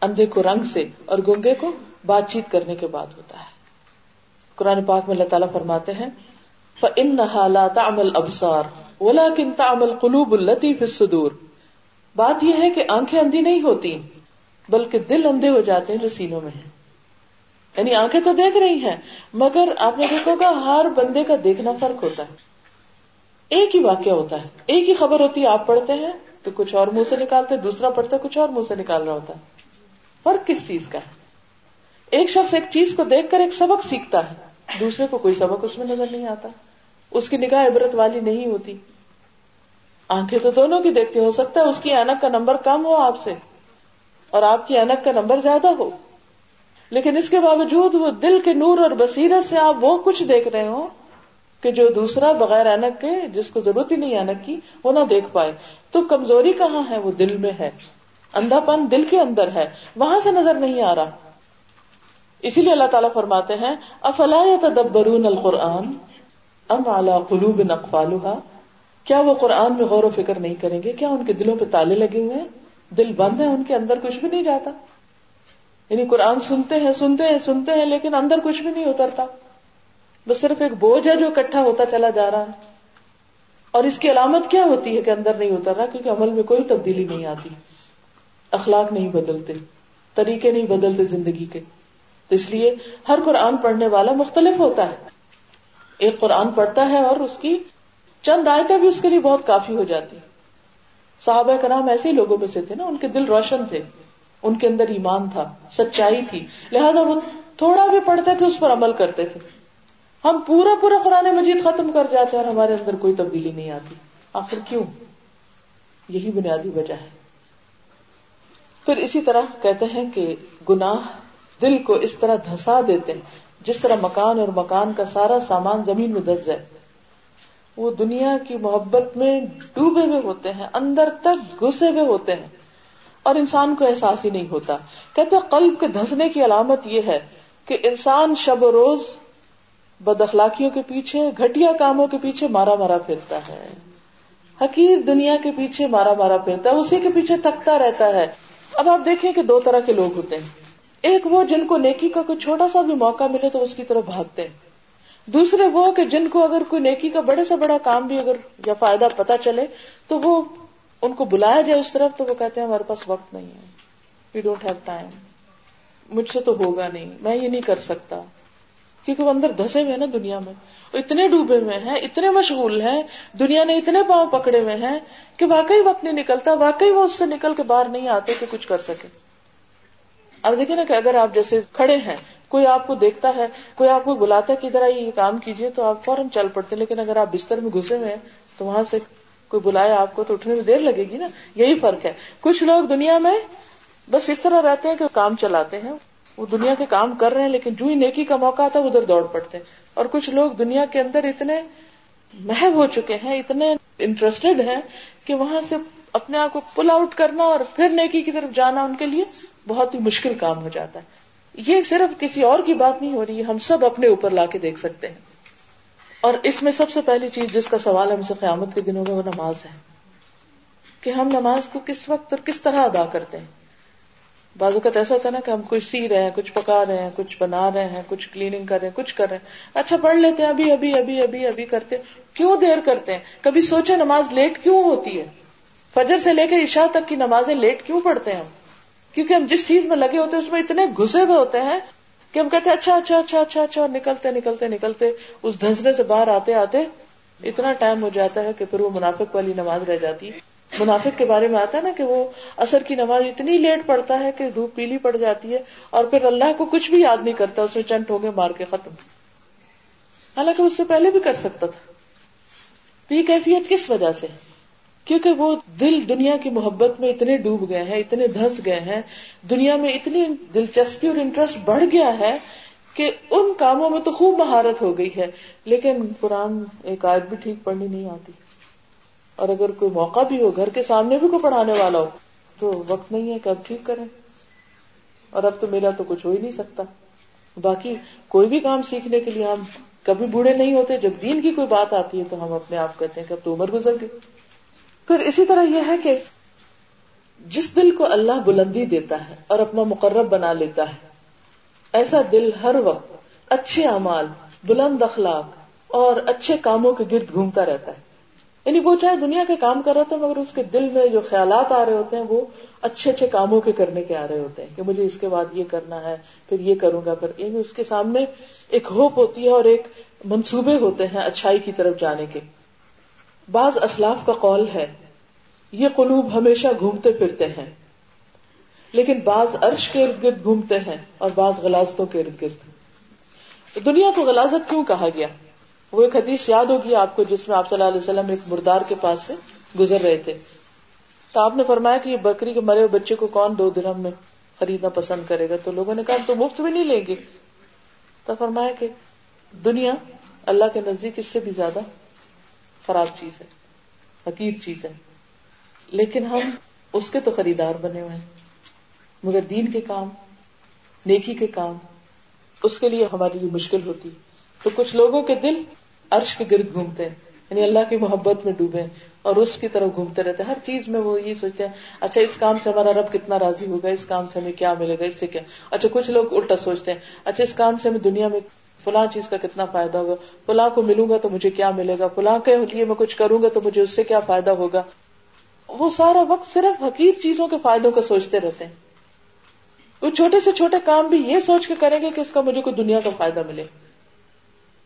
اندھے کو رنگ سے اور گنگے کو بات چیت کرنے کے بعد ہوتا ہے۔ قرآن پاک میں اللہ تعالیٰ فرماتے ہیں، فَإِنَّهَا لَا تَعْمَلْ أَبْصَارِ وَلَكِنْ تَعْمَلْ قُلُوبُ الَّتِي فِي الصُّدُورِ۔ بات یہ ہے کہ آنکھیں اندھی نہیں ہوتی بلکہ دل اندھے ہو جاتے ہیں جو سینوں میں ہیں۔ یعنی آنکھیں تو دیکھ رہی ہیں، مگر آپ نے دیکھو گا ہر بندے کا دیکھنا فرق ہوتا ہے۔ ایک ہی واقعہ ہوتا ہے۔ ایک ہی خبر ہوتی ہے، آپ پڑھتے ہیں تو کچھ اور منہ سے نکالتے، دوسرا پڑھتا ہے، کچھ اور منہ سے نکال رہا ہوتا ہے۔ فرق کس چیز کا ہے؟ ایک شخص ایک چیز کو دیکھ کر ایک سبق سیکھتا ہے، دوسرے کو کوئی سبق اس میں نظر نہیں آتا۔ اس کی نگاہ عبرت والی نہیں ہوتی۔ آنکھیں تو دونوں کی دیکھتے ہو سکتا ہے، اس کی اینک کا نمبر کم ہو آپ سے، اور آپ کی اینک کا نمبر زیادہ ہو۔ لیکن اس کے باوجود وہ دل کے نور اور بصیرت سے آپ وہ کچھ دیکھ رہے ہو کہ جو دوسرا بغیر اینک کے، جس کو ضرورت ہی نہیں اینک کی، وہ نہ دیکھ پائے۔ تو کمزوری کہاں ہے؟ وہ دل میں ہے۔ اندھا پن دل کے اندر ہے۔ وہاں سے نظر نہیں آ رہا۔ اسی لیے اللہ تعالیٰ فرماتے ہیں، افلا تدبرون القرآن ام اعلی قلوب نقفالها کیا وہ قرآن میں غور و فکر نہیں کریں گے؟ کیا ان کے دلوں پہ تالے لگے ہوئے ہیں؟ دل بند ہے، ان کے اندر کچھ بھی نہیں جاتا۔ یعنی قرآن سنتے ہیں سنتے ہیں سنتے ہیں، لیکن اندر کچھ بھی نہیں اترتا۔ بس صرف ایک بوجھ ہے جو اکٹھا ہوتا چلا جا رہا ہے۔ اور اس کی علامت کیا ہوتی ہے کہ اندر نہیں اتر رہا؟ کیونکہ عمل میں کوئی تبدیلی نہیں آتی۔ اخلاق نہیں بدلتے، طریقے نہیں بدلتے زندگی کے۔ تو اس لیے ہر قرآن پڑھنے والا مختلف ہوتا ہے۔ ایک قرآن پڑھتا ہے اور اس کی چند آیتیں بھی اس کے لیے بہت کافی ہو جاتی۔ صحابہ کرام ایسے ہی لوگوں میں سے تھے نا، ان کے دل روشن تھے۔ ان کے اندر ایمان تھا، سچائی تھی۔ لہذا وہ تھوڑا بھی پڑھتے تھے، اس پر عمل کرتے تھے۔ ہم پورا پورا قرآن مجید ختم کر جاتے ہیں اور ہمارے اندر کوئی تبدیلی نہیں آتی۔ آخر کیوں؟ یہی بنیادی وجہ ہے۔ پھر اسی طرح کہتے ہیں کہ گناہ دل کو اس طرح دھسا دیتے ہیں، جس طرح مکان اور مکان کا سارا سامان زمین میں دس جائے۔ وہ دنیا کی محبت میں ڈوبے ہوئے ہوتے ہیں، اندر تک گھسے ہوئے ہوتے ہیں۔ اور انسان کو احساس ہی نہیں ہوتا۔ کہتے ہیں قلب کے دھسنے کی علامت یہ ہے کہ انسان شب و روز بد اخلاقیوں کے پیچھے، گھٹیا کاموں کے پیچھے مارا مارا پھرتا ہے۔ حقیر دنیا کے پیچھے مارا مارا پھرتا ہے، اسی کے پیچھے تھکتا رہتا ہے۔ اب آپ دیکھیں کہ دو طرح کے لوگ ہوتے ہیں۔ ایک وہ جن کو نیکی کا کوئی چھوٹا سا بھی موقع ملے تو اس کی طرف بھاگتے ہیں۔ دوسرے وہ کہ جن کو اگر کوئی نیکی کا بڑے سے بڑا کام بھی اگر یا فائدہ پتا چلے تو وہ ان کو بلایا جائے اس طرف تو وہ کہتے ہیں ہمارے پاس وقت نہیں ہے۔ وی ڈونٹ ہیو ٹائم مجھ سے تو ہوگا نہیں۔ میں یہ نہیں کر سکتا۔ کیونکہ وہ اندر دھسے ہوئے نا دنیا میں۔ وہ اتنے ڈوبے ہوئے ہیں، اتنے مشغول ہیں، دنیا نے اتنے پاؤں پکڑے ہوئے ہیں کہ واقعی وقت نہیں نکلتا۔ واقعی وہ اس سے نکل کے باہر نہیں آتے کہ کچھ کر سکے۔ اب دیکھیں نا کہ اگر آپ جیسے کھڑے ہیں، کوئی آپ کو دیکھتا ہے، کوئی آپ کو بلاتا ہے کہ ادھر آئیے، یہ کام کیجیے تو آپ فوراً چل پڑتے لیکن اگر آپ بستر میں گھسے ہوئے ہیں تو وہاں سے کوئی بلایا آپ کو تو اٹھنے میں دیر لگے گی نا؟ یہی فرق ہے۔ کچھ لوگ دنیا میں بس اس طرح رہتے ہیں کہ کام چلاتے ہیں۔ وہ دنیا کے کام کر رہے ہیں لیکن جو ہی نیکی کا موقع آتا ہے ادھر دوڑ پڑتے ہیں۔ اور کچھ لوگ دنیا کے اندر اتنے محب ہو چکے ہیں، اتنے انٹرسٹیڈ ہیں کہ وہاں سے اپنے آپ کو پل آؤٹ کرنا اور پھر نیکی کی طرف جانا ان کے لیے بہت ہی مشکل کام ہو جاتا ہے۔ یہ صرف کسی اور کی بات نہیں ہو رہی ہے ہم سب اپنے اوپر لا کے دیکھ سکتے ہیں۔ اور اس میں سب سے پہلی چیز جس کا سوال ہم سے قیامت کے دنوں میں وہ نماز ہے۔ کہ ہم نماز کو کس وقت اور کس طرح ادا کرتے ہیں۔ بعض اوقات ایسا ہوتا ہے نا کہ ہم کچھ سی رہے ہیں، کچھ پکا رہے ہیں، کچھ بنا رہے ہیں، کچھ کلیننگ کر رہے ہیں، کچھ کر رہے ہیں۔ اچھا پڑھ لیتے ہیں، ابھی ابھی ابھی ابھی ابھی کرتے کیوں دیر کرتے ہیں؟ کبھی سوچے نماز لیٹ کیوں ہوتی ہے؟ فجر سے لے کے عشاء تک کی نمازیں لیٹ کیوں پڑھتے ہیں ہم؟ کیونکہ ہم جس چیز میں لگے ہوتے ہیں، اس میں اتنے گھسے ہوئے ہوتے ہیں کہ ہم کہتے ہیں اچھا اچھا اچھا اچھا اچھا نکلتے نکلتے نکلتے، اس دھنسنے سے باہر آتے آتے، اتنا ٹائم ہو جاتا ہے کہ پھر وہ منافق والی نماز رہ جاتی۔ ہے منافق کے بارے میں آتا ہے نا کہ وہ اثر کی نماز اتنی لیٹ پڑتا ہے کہ دھوپ پیلی پڑ جاتی ہے اور پھر اللہ کو کچھ بھی یاد نہیں کرتا، اس میں چنٹ ہو مار کے ختم۔ حالانکہ اس سے پہلے بھی کر سکتا تھا۔ تو یہ کیفیت کس وجہ سے؟ کیونکہ وہ دل دنیا کی محبت میں اتنے ڈوب گئے ہیں، اتنے دھس گئے ہیں، دنیا میں اتنی دلچسپی اور انٹرسٹ بڑھ گیا ہے کہ ان کاموں میں تو خوب مہارت ہو گئی ہے، لیکن قرآن ایک آیت بھی ٹھیک پڑھنی نہیں آتی۔ اور اگر کوئی موقع بھی ہو، گھر کے سامنے بھی کوئی پڑھانے والا ہو، تو وقت نہیں ہے کہ اب ٹھیک کریں۔ اور اب تو میرا تو کچھ ہو ہی نہیں سکتا۔ باقی کوئی بھی کام سیکھنے کے لیے ہم کبھی بوڑھے نہیں ہوتے، جب دین کی کوئی بات آتی ہے تو ہم اپنے آپ کہتے ہیں کہ اب تو عمر گزر گئی۔ پھر اسی طرح یہ ہے کہ جس دل کو اللہ بلندی دیتا ہے اور اپنا مقرب بنا لیتا ہے، ایسا دل ہر وقت اچھے اعمال، بلند اخلاق اور اچھے کاموں کے گرد گھومتا رہتا ہے۔ یعنی وہ چاہے دنیا کے کام کر رہا تھا مگر اس کے دل میں جو خیالات آ رہے ہوتے ہیں، وہ اچھے اچھے کاموں کے کرنے کے آ رہے ہوتے ہیں کہ مجھے اس کے بعد یہ کرنا ہے، پھر یہ کروں گا، پھر یعنی اس کے سامنے ایک ہوپ ہوتی ہے اور ایک منصوبے ہوتے ہیں اچھائی کی طرف جانے کے۔ بعض اسلاف کا قول ہے، یہ قلوب ہمیشہ گھومتے پھرتے ہیں۔ لیکن بعض عرش کے ارد گرد گھومتے ہیں اور بعض غلازتوں کے ارد گرد۔ دنیا کو غلازت کیوں کہا گیا؟ وہ ایک حدیث یاد ہوگی آپ کو جس میں آپ صلی اللہ علیہ وسلم ایک مردار کے پاس سے گزر رہے تھے۔ تو آپ نے فرمایا کہ یہ بکری کے مرے ہوئے بچے کو کون دو درم میں خریدنا پسند کرے گا؟ تو لوگوں نے کہا تو مفت بھی نہیں لیں گے۔ تو فرمایا کہ دنیا اللہ کے نزدیک اس سے بھی زیادہ خراب چیز ہے حقیر چیز ہے۔ لیکن ہم اس کے تو خریدار بنے ہوئے ہیں۔ مگر دین کے کام، نیکی کے کام، اس کے لیے ہمارے لیے مشکل ہوتی۔ تو کچھ لوگوں کے دل عرش کے گرد گھومتے ہیں یعنی اللہ کی محبت میں ڈوبے اور اس کی طرف گھومتے رہتے ہیں۔ ہر چیز میں وہ یہ سوچتے ہیں اچھا اس کام سے ہمارا رب کتنا راضی ہوگا؟ اس کام سے ہمیں کیا ملے گا؟ اس سے کیا؟ اچھا کچھ لوگ الٹا سوچتے ہیں اچھا اس کام سے ہمیں دنیا میں فلاں چیز کا کتنا فائدہ ہوگا؟ فلاں کو ملوں گا تو مجھے کیا ملے گا؟ فلاں کے لیے میں کچھ کروں گا تو مجھے اس سے کیا فائدہ ہوگا؟ وہ سارا وقت صرف حقیق چیزوں کے فائدوں کو سوچتے رہتے ہیں۔ وہ چھوٹے سے چھوٹے کام بھی یہ سوچ کے کریں گے کہ اس کا مجھے کوئی دنیا کا فائدہ ملے۔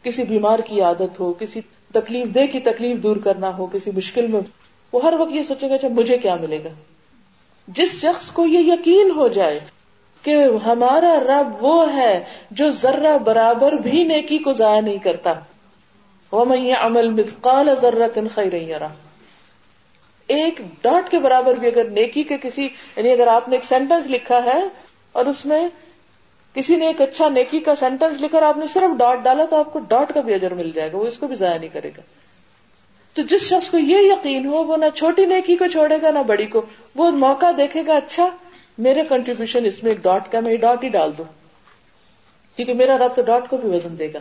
کسی بیمار کی عادت ہو، کسی تکلیف دہ کی تکلیف دور کرنا ہو، کسی مشکل میں وہ ہر وقت یہ سوچے گا اچھا مجھے کیا ملے گا؟ جس شخص کو یہ یقین ہو جائے کہ ہمارا رب وہ ہے جو ذرہ برابر بھی نیکی کو ضائع نہیں کرتا۔ وہ میں عمل مثقال ذرت خیر ایک ڈاٹ کے برابر بھی اگر نیکی کے کسی یعنی اگر آپ نے ایک سینٹینس لکھا ہے اور اس میں کسی نے ایک اچھا نیکی کا سینٹینس لکھا اور آپ نے صرف ڈاٹ ڈالا تو آپ کو ڈاٹ کا بھی اجر مل جائے گا، وہ اس کو بھی ضائع نہیں کرے گا۔ تو جس شخص کو یہ یقین ہو وہ نہ چھوٹی نیکی کو چھوڑے گا، نہ بڑی کو، وہ موقع دیکھے گا اچھا میرے کنٹریبیوشن اس میں ایک ڈاٹ کا میں ڈاٹ ہی ڈال دوں کیونکہ میرا رب تو ڈاٹ کو بھی وزن دے گا۔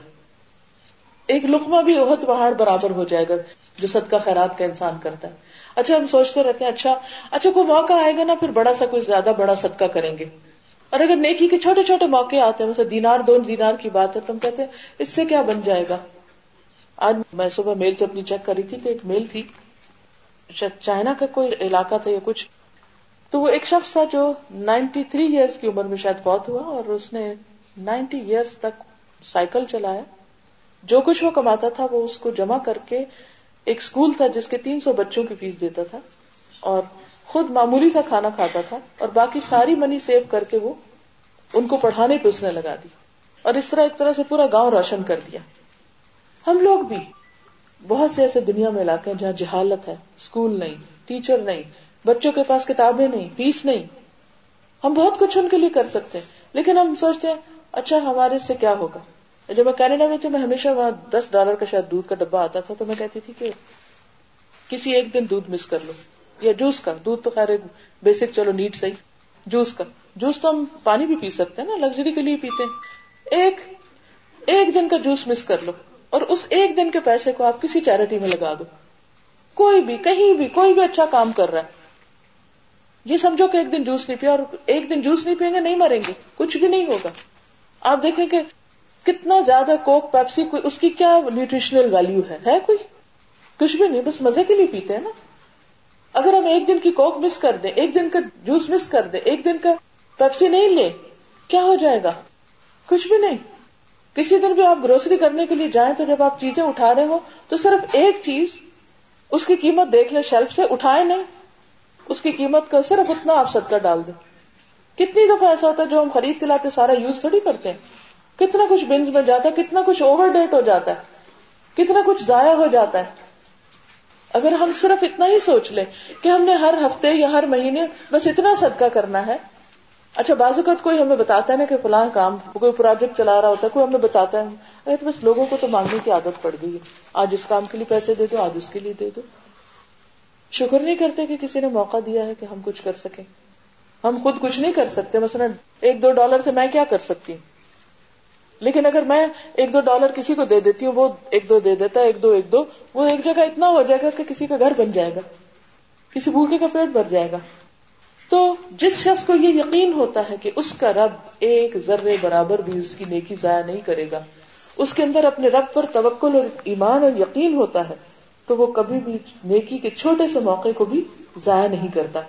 ایک لکما بھی اہت پہاڑ برابر ہو جائے گا جو صدقہ خیرات کا انسان کرتا ہے۔ اچھا ہم سوچتے رہتے ہیں اچھا اچھا کوئی موقع آئے گا نا، پھر بڑا سا کوئی زیادہ بڑا صدقہ کریں گے۔ اور اگر نیکی کے چھوٹے چھوٹے موقع آتے ہیں، مثلا دینار، دو دینار کی بات ہے، تو ہم کہتے ہیں، اس سے کیا بن جائے گا؟ آج میں صبح میل سے اپنی چیک کری تھی، تو ایک میل تھی۔ چائنا کا کوئی علاقہ تھا یا کچھ۔ تو وہ ایک شخص تھا جو نائنٹی تھری ایئرس کی عمر میں شاید بہت ہوا اور اس نے نائنٹی ایئرس تک سائیکل چلایا۔ جو کچھ وہ کماتا تھا وہ اس کو جمع کر کے ایک اسکول تھا جس کے تین سو بچوں کی فیس دیتا تھا اور خود معمولی سا کھانا کھاتا تھا اور باقی ساری منی سیو کر کے وہ ان کو پڑھانے پہ اس نے لگا دی اور اس طرح ایک طرح سے پورا گاؤں روشن کر دیا۔ ہم لوگ بھی بہت سے ایسے دنیا میں علاقے ہیں جہاں جہالت ہے اسکول نہیں ٹیچر نہیں بچوں کے پاس کتابیں نہیں فیس نہیں۔ ہم بہت کچھ ان کے لیے کر سکتے ہیں، لیکن ہم سوچتے ہیں اچھا ہمارے سے کیا ہوگا؟ جب میں کینیڈا میں تھی، میں ہمیشہ وہاں دس ڈالر کا شاید دودھ کا ڈبا آتا تھا، تو میں کہتی تھی کہ کسی ایک دن دودھ مس کر لو، یا جوس کا۔ دودھ تو خیر بیسک چلو نیٹ صحیح۔ جوس کا۔ جوس تو ہم پانی بھی پی سکتے ہیں نا لگژری کے لیے پیتے ہیں۔ ایک ایک دن کا جوس مس کر لو، اور اس ایک دن کے پیسے کو آپ کسی چیریٹی میں لگا دو۔ کوئی بھی، کہیں بھی، کوئی بھی اچھا کام کر رہا ہے۔ یہ سمجھو کہ ایک دن جوس نہیں پیا اور ایک دن جوس نہیں پیئیں گے، نہیں مریں گے، کچھ بھی نہیں ہوگا۔ آپ دیکھیں کہ کتنا زیادہ کوک پیپسی، کوئی اس کی کیا نیوٹریشنل ویلو ہے؟ ہے کوئی؟ کچھ بھی نہیں، بس مزے کے لیے پیتے ہیں نا۔ اگر ہم ایک دن کی کوک مس کر دیں، ایک دن کا جوس مس کر دیں، ایک دن کا پیپسی نہیں لے کیا ہو جائے گا؟ کچھ بھی نہیں۔ کسی دن بھی آپ گروسری کرنے کے لیے جائیں تو جب آپ چیزیں اٹھا رہے ہو تو صرف ایک چیز، اس کی قیمت دیکھ لیں شیلف سے اٹھائے نہیں۔ اس کی قیمت کا صرف اتنا آپ صدقہ ڈال دیں۔ کتنی دفعہ ایسا ہوتا ہے جو ہم خرید کے لاتے سارا یوز تھوڑی کرتے ہیں۔ کتنا کچھ بنز میں جاتا ہے، کتنا کچھ اوور ڈیٹ ہو جاتا ہے۔ کتنا کچھ ضائع ہو جاتا ہے۔ اگر ہم صرف اتنا ہی سوچ لیں کہ ہم نے ہر ہفتے یا ہر مہینے بس اتنا صدقہ کرنا ہے۔ اچھا بعض اوقات کوئی ہمیں بتاتا ہے نا کہ فلاں کام، کوئی پروجیکٹ چلا رہا ہوتا ہے، کوئی ہمیں بتاتا ہے۔ تو بس لوگوں کو تو مانگنے کی عادت پڑ گئی ہے۔ آج اس کام کے لیے پیسے دے دو، آج اس کے لیے دے دو۔ شکر نہیں کرتے کہ کسی نے موقع دیا ہے کہ ہم کچھ کر سکیں۔ ہم خود کچھ نہیں کر سکتے، مثلا ایک دو ڈالر سے میں کیا کر سکتی؟ ہوں لیکن اگر میں ایک دو ڈالر کسی کو دے دیتی ہوں، وہ ایک دو دے دیتا ہے ایک دو ایک دو، وہ ایک جگہ اتنا ہو جائے گا کہ کسی کا گھر بن جائے گا، کسی بھوکے کا پیٹ بھر جائے گا۔ تو جس شخص کو یہ یقین ہوتا ہے کہ اس کا رب ایک ذرے برابر بھی اس کی نیکی ضائع نہیں کرے گا، اس کے اندر اپنے رب پر توکل اور ایمان اور یقین ہوتا ہے تو وہ کبھی بھی نیکی کے چھوٹے سے موقع کو بھی ضائع نہیں کرتا۔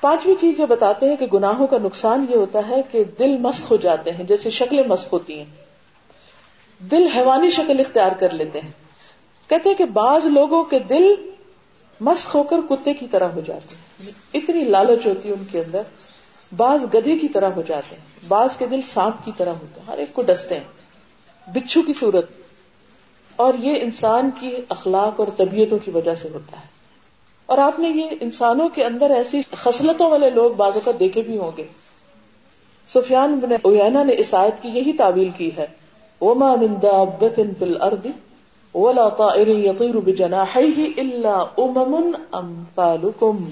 پانچویں چیز یہ بتاتے ہیں کہ گناہوں کا نقصان یہ ہوتا ہے کہ دل مسخ ہو جاتے ہیں، جیسے شکلیں مسخ ہوتی ہیں۔ دل حیوانی شکل اختیار کر لیتے ہیں۔ کہتے ہیں کہ بعض لوگوں کے دل مسخ ہو کر کتے کی طرح ہو جاتے ہیں۔ اتنی لالچ ہوتی ہے ان کے اندر۔ بعض گدھے کی طرح ہو جاتے ہیں۔ بعض کے دل سانپ کی طرح ہوتے ہیں۔ ہر ایک کو ڈستے ہیں۔ بچھو کی صورت۔ اور یہ انسان کی اخلاق اور طبیعتوں کی وجہ سے ہوتا ہے۔ اور آپ نے یہ انسانوں کے اندر ایسی خصلتوں والے لوگ بازو کا دیکھے بھی ہوں گے۔ سفیان بن اوینا نے اس آیت کی یہی تعویل کی ہے۔ وما من دابت فی الارض ولا طائر يطير بجناحيه الا امم امثالكم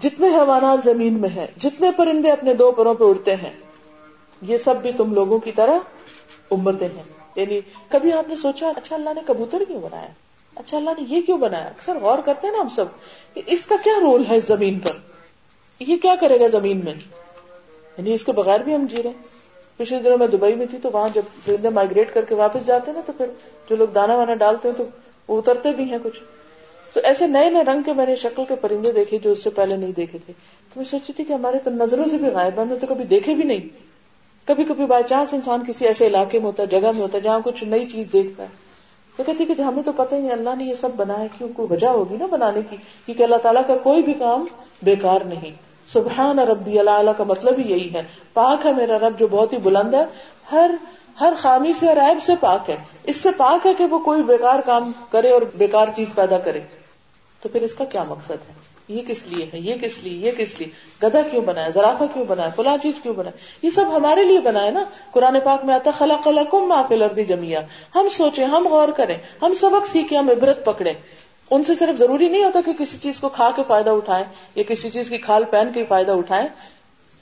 جتنے حیوانات زمین میں ہیں، جتنے پرندے اپنے دو پروں پہ اڑتے ہیں، یہ سب بھی تم لوگوں کی طرح امتیں ہیں۔ یعنی کبھی آپ نے سوچا اچھا اللہ نے کبوتر کیوں بنایا؟ اچھا اللہ نے یہ کیوں بنایا؟ اکثر غور کرتے ہیں نا ہم سب کہ اس کا کیا رول ہے زمین پر؟ یہ کیا کرے گا زمین میں؟ یعنی اس کے بغیر بھی ہم جی رہے ہیں۔ پچھلے دنوں میں دبئی میں تھی تو وہاں جب پرندے مائگریٹ کر کے واپس جاتے ہیں نا تو پھر جو لوگ دانا وانا ڈالتے ہیں تو وہ اترتے بھی ہیں کچھ۔ تو ایسے نئے نئے رنگ کے میں نے شکل کے پرندے دیکھے جو اس سے پہلے نہیں دیکھے تھے۔ تو میں سوچی تھی کہ ہمارے تو نظروں سے بھی غائب ہم نے تو کبھی دیکھے بھی نہیں۔ کبھی کبھی بائی چانس انسان کسی ایسے علاقے میں ہوتا ہے، جگہ میں ہوتا ہے، جہاں کچھ نئی چیز دیکھتا ہے۔ وہ کہتی کہ ہمیں تو پتہ ہی نہیں، اللہ نے یہ سب بنایا، کیوں؟ کوئی وجہ ہوگی نا بنانے کی، کیونکہ اللہ تعالیٰ کا کوئی بھی کام بیکار نہیں۔ سبحان ربی اللہ اللہ کا مطلب ہی یہی ہے۔ پاک ہے میرا رب جو بہت ہی بلند ہے۔ ہر ہر خامی سے عیب سے پاک ہے۔ اس سے پاک ہے کہ وہ کوئی بیکار کام کرے اور بیکار چیز پیدا کرے۔ تو پھر اس کا کیا مقصد ہے؟ یہ کس لیے ہے؟ یہ کس لیے؟ یہ کس لیے؟ گدا کیوں بنایا زرافہ کیوں بنایا فلاں چیز کیوں بنایا یہ سب ہمارے لیے بنا ہے نا؟ قرآن پاک میں آتا خلا خلا کم ماں پہ لردی جمیا ہم سوچیں، ہم غور کریں، ہم سبق سیکھیں، ہم عبرت پکڑے ان سے صرف ضروری نہیں ہوتا کہ کسی چیز کو کھا کے فائدہ اٹھائے یا کسی چیز کی کھال پہن کے فائدہ اٹھائے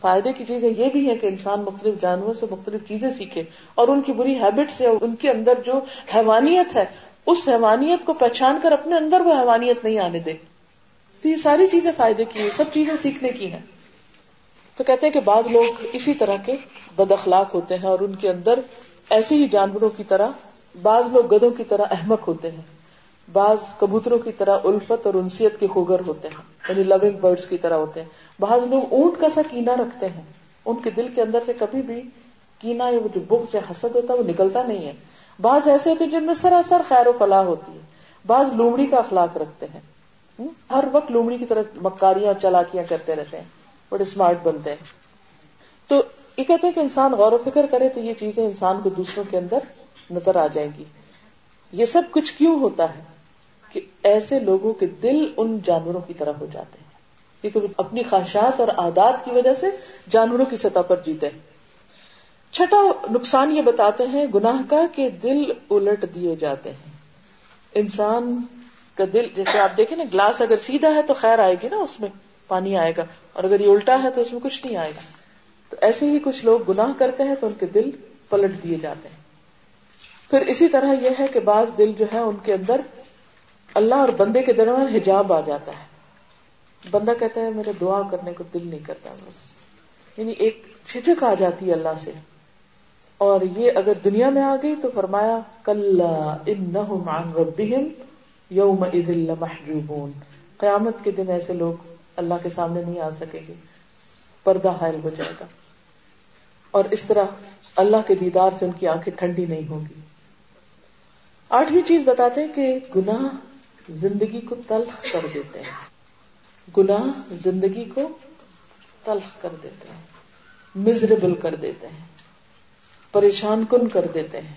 فائدے کی چیزیں یہ بھی ہے کہ انسان مختلف جانوروں سے مختلف چیزیں سیکھے اور ان کی بری ہیبٹ سے ان کے اندر جو حیوانیت ہے، اس حیوانیت کو پہچان کر اپنے اندر وہ حیوانیت نہیں آنے دے۔ تو یہ ساری چیزیں فائدے کی ہیں، سب چیزیں سیکھنے کی ہیں۔ تو کہتے ہیں کہ بعض لوگ اسی طرح کے بد اخلاق ہوتے ہیں اور ان کے اندر ایسے ہی جانوروں کی طرح، بعض لوگ گدوں کی طرح احمق ہوتے ہیں۔ بعض کبوتروں کی طرح الفت اور انسیت کے خوگر ہوتے ہیں۔ یعنی لونگ برڈس کی طرح ہوتے ہیں۔ بعض لوگ اونٹ کا سا کینا رکھتے ہیں۔ ان کے دل کے اندر سے کبھی بھی کینا یا جو بک سے حسد ہوتا ہے، وہ نکلتا نہیں ہے۔ بعض ایسے ہوتے ہیں جن میں سراسر خیر و فلاح ہوتی ہے۔ بعض لومڑی کا اخلاق رکھتے ہیں۔ ہر وقت لومڑی کی طرح مکاریاں چلاکیاں کرتے رہتے ہیں، بڑے اسمارٹ بنتے ہیں۔ تو یہ کہتے ہیں کہ انسان غور و فکر کرے تو یہ چیزیں انسان کو دوسروں کے اندر نظر آ جائیں گی۔ یہ سب کچھ کیوں ہوتا ہے؟ کہ ایسے لوگوں کے دل ان جانوروں کی طرح ہو جاتے ہیں۔ کیونکہ اپنی خواہشات اور عادات کی وجہ سے جانوروں کی سطح پر جیتے ہیں۔ چھٹا نقصان یہ بتاتے ہیں گناہ کا کہ دل الٹ دیے جاتے ہیں۔ انسان کا دل، جیسے آپ دیکھیں نا، گلاس اگر سیدھا ہے تو خیر آئے گی نا، اس میں پانی آئے گا، اور اگر یہ الٹا ہے تو اس میں کچھ نہیں آئے گا۔ تو ایسے ہی کچھ لوگ گناہ کرتے ہیں تو ان کے دل پلٹ دیے جاتے ہیں۔ پھر اسی طرح یہ ہے کہ بعض دل جو ہے ان کے اندر اللہ اور بندے کے درمیان حجاب آ جاتا ہے۔ بندہ کہتا ہے میرا دعا کرنے کو دل نہیں کرتا۔ بس یعنی ایک چھچک آ جاتی ہے اللہ سے۔ اور یہ اگر دنیا میں آ گئی تو فرمایا کل ان یوم محجوبون قیامت کے دن ایسے لوگ اللہ کے سامنے نہیں آ سکیں گے۔ پردہ حائل ہو جائے گا۔ اور اس طرح اللہ کے دیدار سے ان کی آنکھیں ٹھنڈی نہیں ہوگی آٹھویں چیز بتاتے ہیں کہ گناہ زندگی کو تلخ کر دیتے ہیں۔ گناہ زندگی کو تلخ کر دیتے ہیں۔ مزریبل کر دیتے ہیں۔ پریشان کن کر دیتے ہیں۔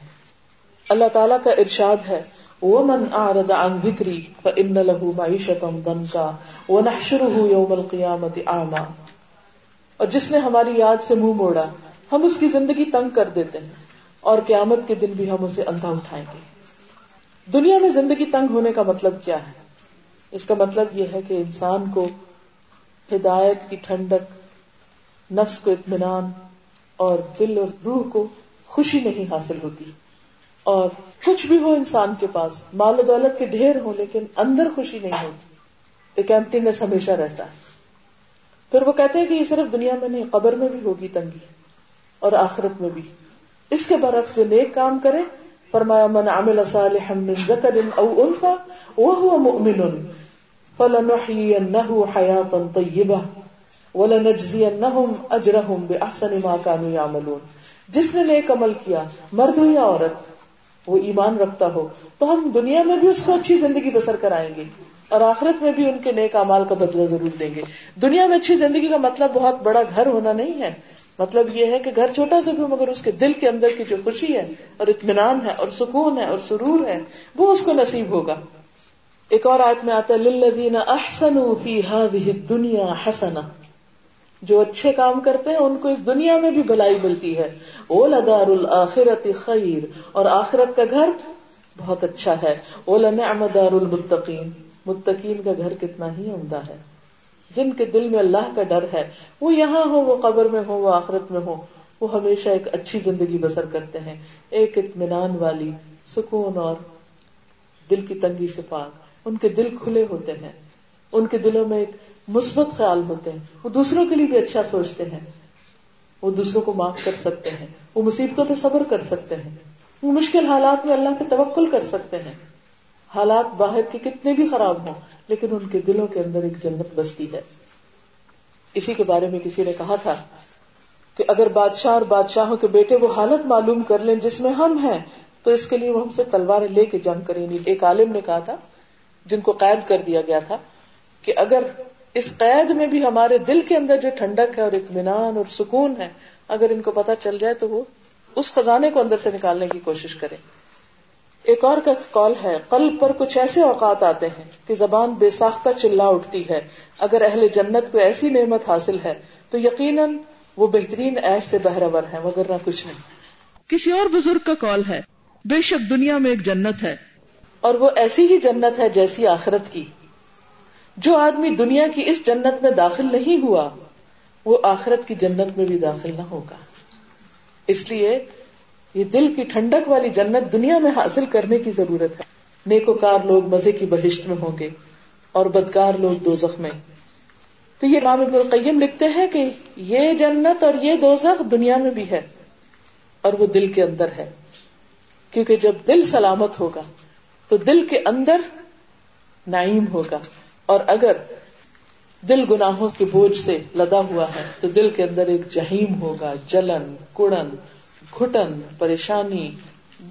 اللہ تعالیٰ کا ارشاد ہے ومن اعرض عن ذکری فان له معیشتا ضنکا ونحشره یوم القیامت اعما اور جس نے ہماری یاد سے منہ موڑا، ہم اس کی زندگی تنگ کر دیتے ہیں اور قیامت کے دن بھی ہم اسے اندھا اٹھائیں گے۔ دنیا میں زندگی تنگ ہونے کا مطلب کیا ہے؟ اس کا مطلب یہ ہے کہ انسان کو ہدایت کی ٹھنڈک، نفس کو اطمینان اور دل اور روح کو خوشی نہیں حاصل ہوتی۔ اور کچھ بھی ہو انسان کے پاس، مال و دولت کے ڈھیر ہو لیکن اندر خوشی نہیں ہوتی۔ ایک ایمٹینس ہمیشہ رہتا ہے۔ پھر وہ کہتے ہیں کہ یہ صرف دنیا میں نہیں، قبر میں بھی ہوگی تنگی اور آخرت میں بھی۔ اس کے برعکس جو نیک کام کرے، فرمایا، من عمل صالحا من ذکر او انثى وهو مؤمن فلنحيينه حياة طيبة ولنجزينهم اجرهم باحسن ما كانوا يعملون جس نے نیک عمل کیا، مرد ہو یا عورت وہ ایمان رکھتا ہو، تو ہم دنیا میں بھی اس کو اچھی زندگی بسر کرائیں گے اور آخرت میں بھی ان کے نیک امال کا بدلہ ضرور دیں گے۔ دنیا میں اچھی زندگی کا مطلب بہت بڑا گھر ہونا نہیں ہے۔ مطلب یہ ہے کہ گھر چھوٹا سا بھی مگر اس کے دل کے اندر کی جو خوشی ہے اور اطمینان ہے اور سکون ہے اور سرور ہے، وہ اس کو نصیب ہوگا۔ ایک اور آیت میں آتا ہے، للذین احسنوا فی هذه الدنیا حسنہ۔ جو اچھے کام کرتے ہیں، ان کو اس دنیا میں بھی بھلائی ملتی ہے۔ اولدار الاخرت خیر اور آخرت کا گھر بہت اچھا ہے۔ اولنعم دار المتقین متقین کا گھر کتنا ہی عمدہ ہے۔ جن کے دل میں اللہ کا ڈر ہے، وہ یہاں ہو وہ قبر میں ہو وہ آخرت میں ہو وہ ہمیشہ ایک اچھی زندگی بسر کرتے ہیں۔ ایک اطمینان والی، سکون اور دل کی تنگی سے پاک۔ ان کے دل کھلے ہوتے ہیں۔ ان کے دلوں میں ایک مثبت خیال ہوتے ہیں، وہ دوسروں کے لیے بھی اچھا سوچتے ہیں۔ وہ دوسروں کو معاف کر سکتے ہیں، وہ مصیبتوں پہ صبر کر سکتے ہیں۔ وہ مشکل حالات میں اللہ پہ توکل کر سکتے ہیں۔ حالات باہر کے کتنے بھی خراب ہوں، لیکن ان کے دلوں کے اندر ایک جنت بستی ہے۔ اسی کے بارے میں کسی نے کہا تھا کہ اگر بادشاہ اور بادشاہوں کے بیٹے وہ حالت معلوم کر لیں جس میں ہم ہیں، تو اس کے لیے وہ ہم سے تلواریں لے کے جنگ کریں گے۔ ایک عالم نے کہا تھا، جن کو قید کر دیا گیا تھا کہ اگر اس قید میں بھی ہمارے دل کے اندر جو ٹھنڈک ہے اور اطمینان اور سکون ہے اگر ان کو پتا چل جائے تو وہ اس خزانے کو اندر سے نکالنے کی کوشش کریں۔ ایک اور کا کال ہے قلب پر کچھ ایسے اوقات آتے ہیں کہ زبان بے ساختہ چلا اٹھتی ہے۔ اگر اہل جنت کو ایسی نعمت حاصل ہے تو یقیناً وہ بہترین ایش سے بہرور ہے نہ کچھ نہیں۔ کسی اور بزرگ کا کال ہے بے شک دنیا میں ایک جنت ہے۔ اور وہ ایسی ہی جنت ہے جیسی آخرت کی۔ جو آدمی دنیا کی اس جنت میں داخل نہیں ہوا، وہ آخرت کی جنت میں بھی داخل نہ ہوگا۔ اس لیے یہ دل کی ٹھنڈک والی جنت دنیا میں حاصل کرنے کی ضرورت ہے۔ نیکوکار لوگ مزے کی بہشت میں ہوں گے اور بدکار لوگ دو میں۔ تو یہ امام ابن القیم لکھتے ہیں کہ یہ جنت اور یہ دو دنیا میں بھی ہے اور وہ دل کے اندر ہے۔ کیونکہ جب دل سلامت ہوگا، تو دل کے اندر نعیم ہوگا۔ اور اگر دل گناہوں کے بوجھ سے لدا ہوا ہے، تو دل کے اندر ایک جہیم ہوگا، جلن، کڑن، گھٹن، پریشانی،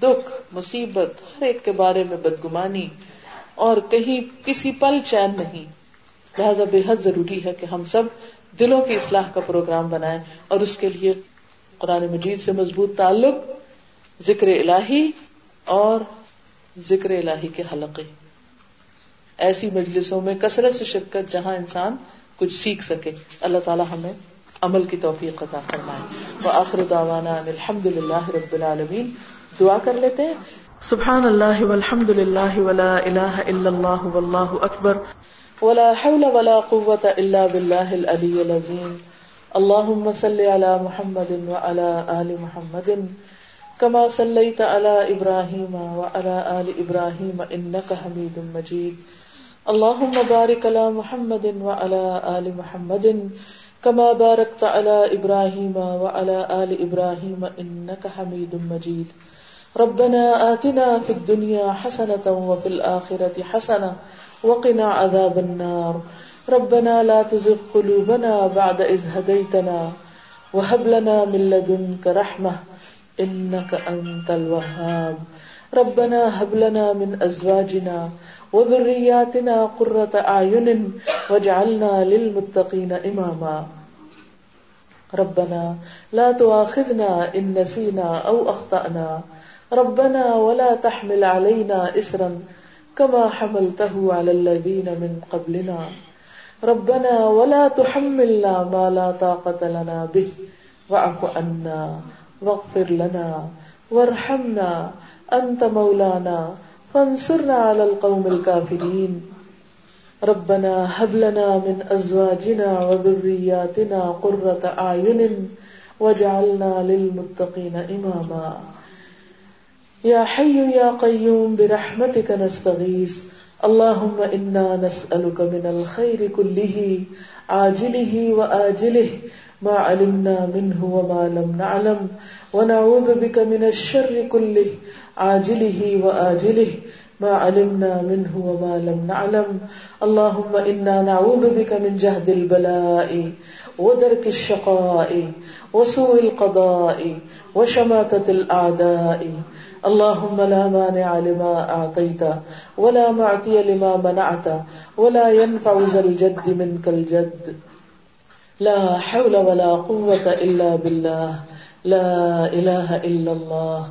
دکھ، مصیبت، ہر ایک کے بارے میں بدگمانی، اور کہیں کسی پل چین نہیں۔ لہذا بے حد ضروری ہے کہ ہم سب دلوں کی اصلاح کا پروگرام بنائیں اور اس کے لیے قرآن مجید سے مضبوط تعلق، ذکر الہی اور ذکر الہی کے حلقے۔ ایسی مجلسوں میں کثرت سے شرکت جہاں انسان کچھ سیکھ سکے۔ اللہ تعالیٰ ہمیں عمل کی توفیق عطا فرمائے۔ وآخر دعوانا ان الحمد للہ رب العالمین۔ دعا کر لیتے ہیں۔ سبحان اللہ والحمد للہ ولا الہ الا اللہ واللہ اکبر۔ ولا حول ولا قوة الا باللہ العلی العظیم۔ اللہم صلی علی محمد وعلى آل محمد۔ كما صليت على ابراہیم وعلى آل ابراہیم انك حمید مجید۔ اللهم بارك على محمد وعلى آل محمد كما باركت على إبراهيم وعلى آل إبراهيم إنك حميد مجيد ربنا آتنا في الدنيا حسنة وفي الآخرة حسنة وقنا عذاب النار. ربنا لا تزغ قلوبنا بعد إذ هديتنا وهب لنا من لدنك رحمة إنك أنت الوهاب ربنا هب لنا من أزواجنا وذرياتنا قرة أعين واجعلنا للمتقين إماما ربنا لا تؤاخذنا إن نسينا أو أخطأنا ربنا ولا تحمل علينا إسرا كما حملته على الذين من قبلنا. ربنا ولا تحملنا ما لا طاقة لنا به. واعف عنا واغفر لنا وارحمنا. أنت مولانا فانصرنا على القوم الكافرين. ربنا هب لنا من ازواجنا وذرياتنا قرة اعين واجعلنا للمتقين اماما يا حي يا قيوم، برحمتك نستغيث. اللهم انا نسالك من الخير كله، عاجله واجله ما علمنا منه وما لم نعلم. ونعوذ بك من الشر كله، عاجله وآجله، ما علمنا منه وما لم نعلم. اللهم إنا نعوذ بك من جهد البلاء ودرك الشقاء وسوء القضاء وشماتة الأعداء. اللهم لا مانع لما أعطيت ولا معطي لما منعت ولا ينفع ذا الجد منك الجد. لا حول ولا قوة إلا بالله. لا الہ الا اللہ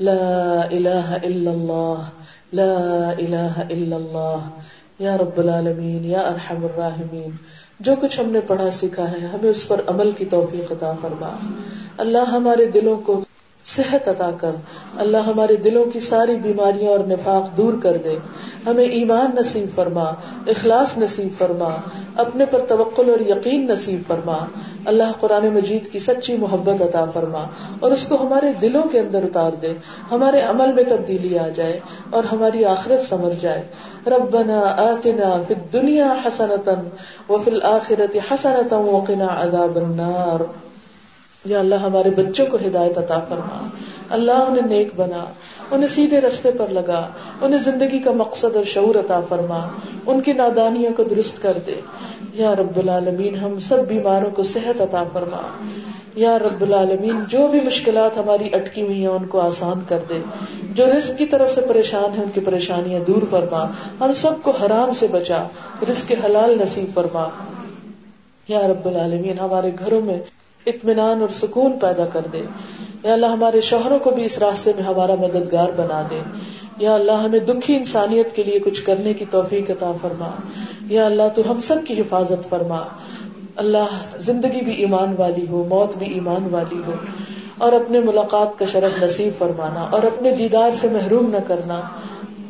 لا الہ الا اللہ لا الہ الا اللہ یا رب العالمین یا ارحم الراحمین جو کچھ ہم نے پڑھا، سیکھا ہے، ہمیں اس پر عمل کی توفیق عطا فرما۔ اللہ ہمارے دلوں کو صحت عطا کر۔ اللہ ہمارے دلوں کی ساری بیماریاں اور نفاق دور کر دے۔ ہمیں ایمان نصیب فرما، اخلاص نصیب فرما، اپنے پر توقل اور یقین نصیب فرما۔ اللہ قرآن مجید کی سچی محبت عطا فرما اور اس کو ہمارے دلوں کے اندر اتار دے۔ ہمارے عمل میں تبدیلی آ جائے اور ہماری آخرت سمر جائے۔ ربنا آتنا فی الدنیا حسنتا وفی الآخرت حسنتا وقنا عذاب النار۔ یا اللہ ہمارے بچوں کو ہدایت عطا فرما۔ اللہ انہیں نیک بنا، انہیں سیدھے رستے پر لگا، انہیں زندگی کا مقصد اور شعور عطا فرما۔ ان کی نادانیوں کو درست کر دے۔ یا رب العالمین، ہم سب بیماروں کو صحت عطا فرما۔ یا رب العالمین، جو بھی مشکلات ہماری اٹکی ہوئی ہیں، ان کو آسان کر دے۔ جو رزق کی طرف سے پریشان ہیں، ان کی پریشانیاں دور فرما۔ ہم سب کو حرام سے بچا، رزق حلال نصیب فرما۔ یا رب العالمین، ہمارے گھروں میں اطمینان اور سکون پیدا کر دے۔ یا اللہ ہمارے شوہروں کو بھی اس راستے میں ہمارا مددگار بنا دے۔ یا اللہ ہمیں دکھی انسانیت کے لیے کچھ کرنے کی توفیق عطا فرما۔ یا اللہ تو ہم سب کی حفاظت فرما۔ اللہ زندگی بھی ایمان والی ہو، موت بھی ایمان والی ہو۔ اور اپنے ملاقات کا شرف نصیب فرمانا۔ اور اپنے دیدار سے محروم نہ کرنا۔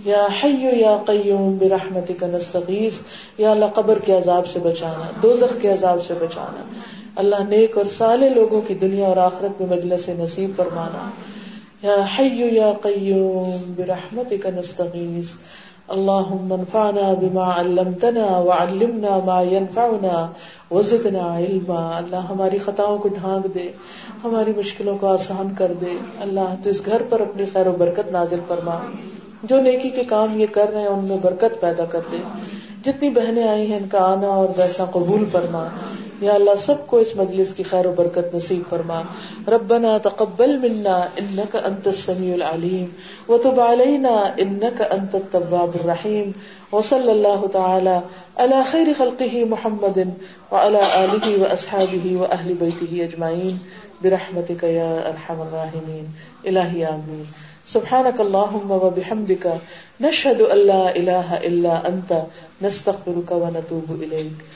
یا حیو یا قیوم برحمتک نستغیث۔ یا اللہ قبر کے عذاب سے بچانا، دوزخ کے عذاب سے بچانا۔ اللہ نیک اور سالے لوگوں کی دنیا اور آخرت میں مجلس نصیب فرمانا۔ یا حی یا قیوم، برحمتک نستغیث۔ اللهم انفعنا بما علمتنا وعلمنا ما ينفعنا وزدنا علما۔ اللہ ہماری خطاؤں کو ڈھانک دے، ہماری مشکلوں کو آسان کر دے۔ اللہ تو اس گھر پر اپنی خیر و برکت نازل فرما۔ جو نیکی کے کام یہ کر رہے ہیں، ان میں برکت پیدا کر دے۔ جتنی بہنیں آئی ہیں، ان کا آنا اور بیٹھنا قبول فرما۔ یا اللہ سب کو اس مجلس کی خیر و برکت نصیب فرما۔ ربنا تقبل منا انك انت السميع العليم وتب علينا انك انت التواب الرحيم وصلى الله تعالى على خير خلقه محمد وعلى اله واصحابه واهل بيته اجمعين برحمتك يا ارحم الراحمين الهي امين سبحانك اللهم وبحمدك نشهد ان لا اله الا انت۔ نستغفرك ونتوب اليك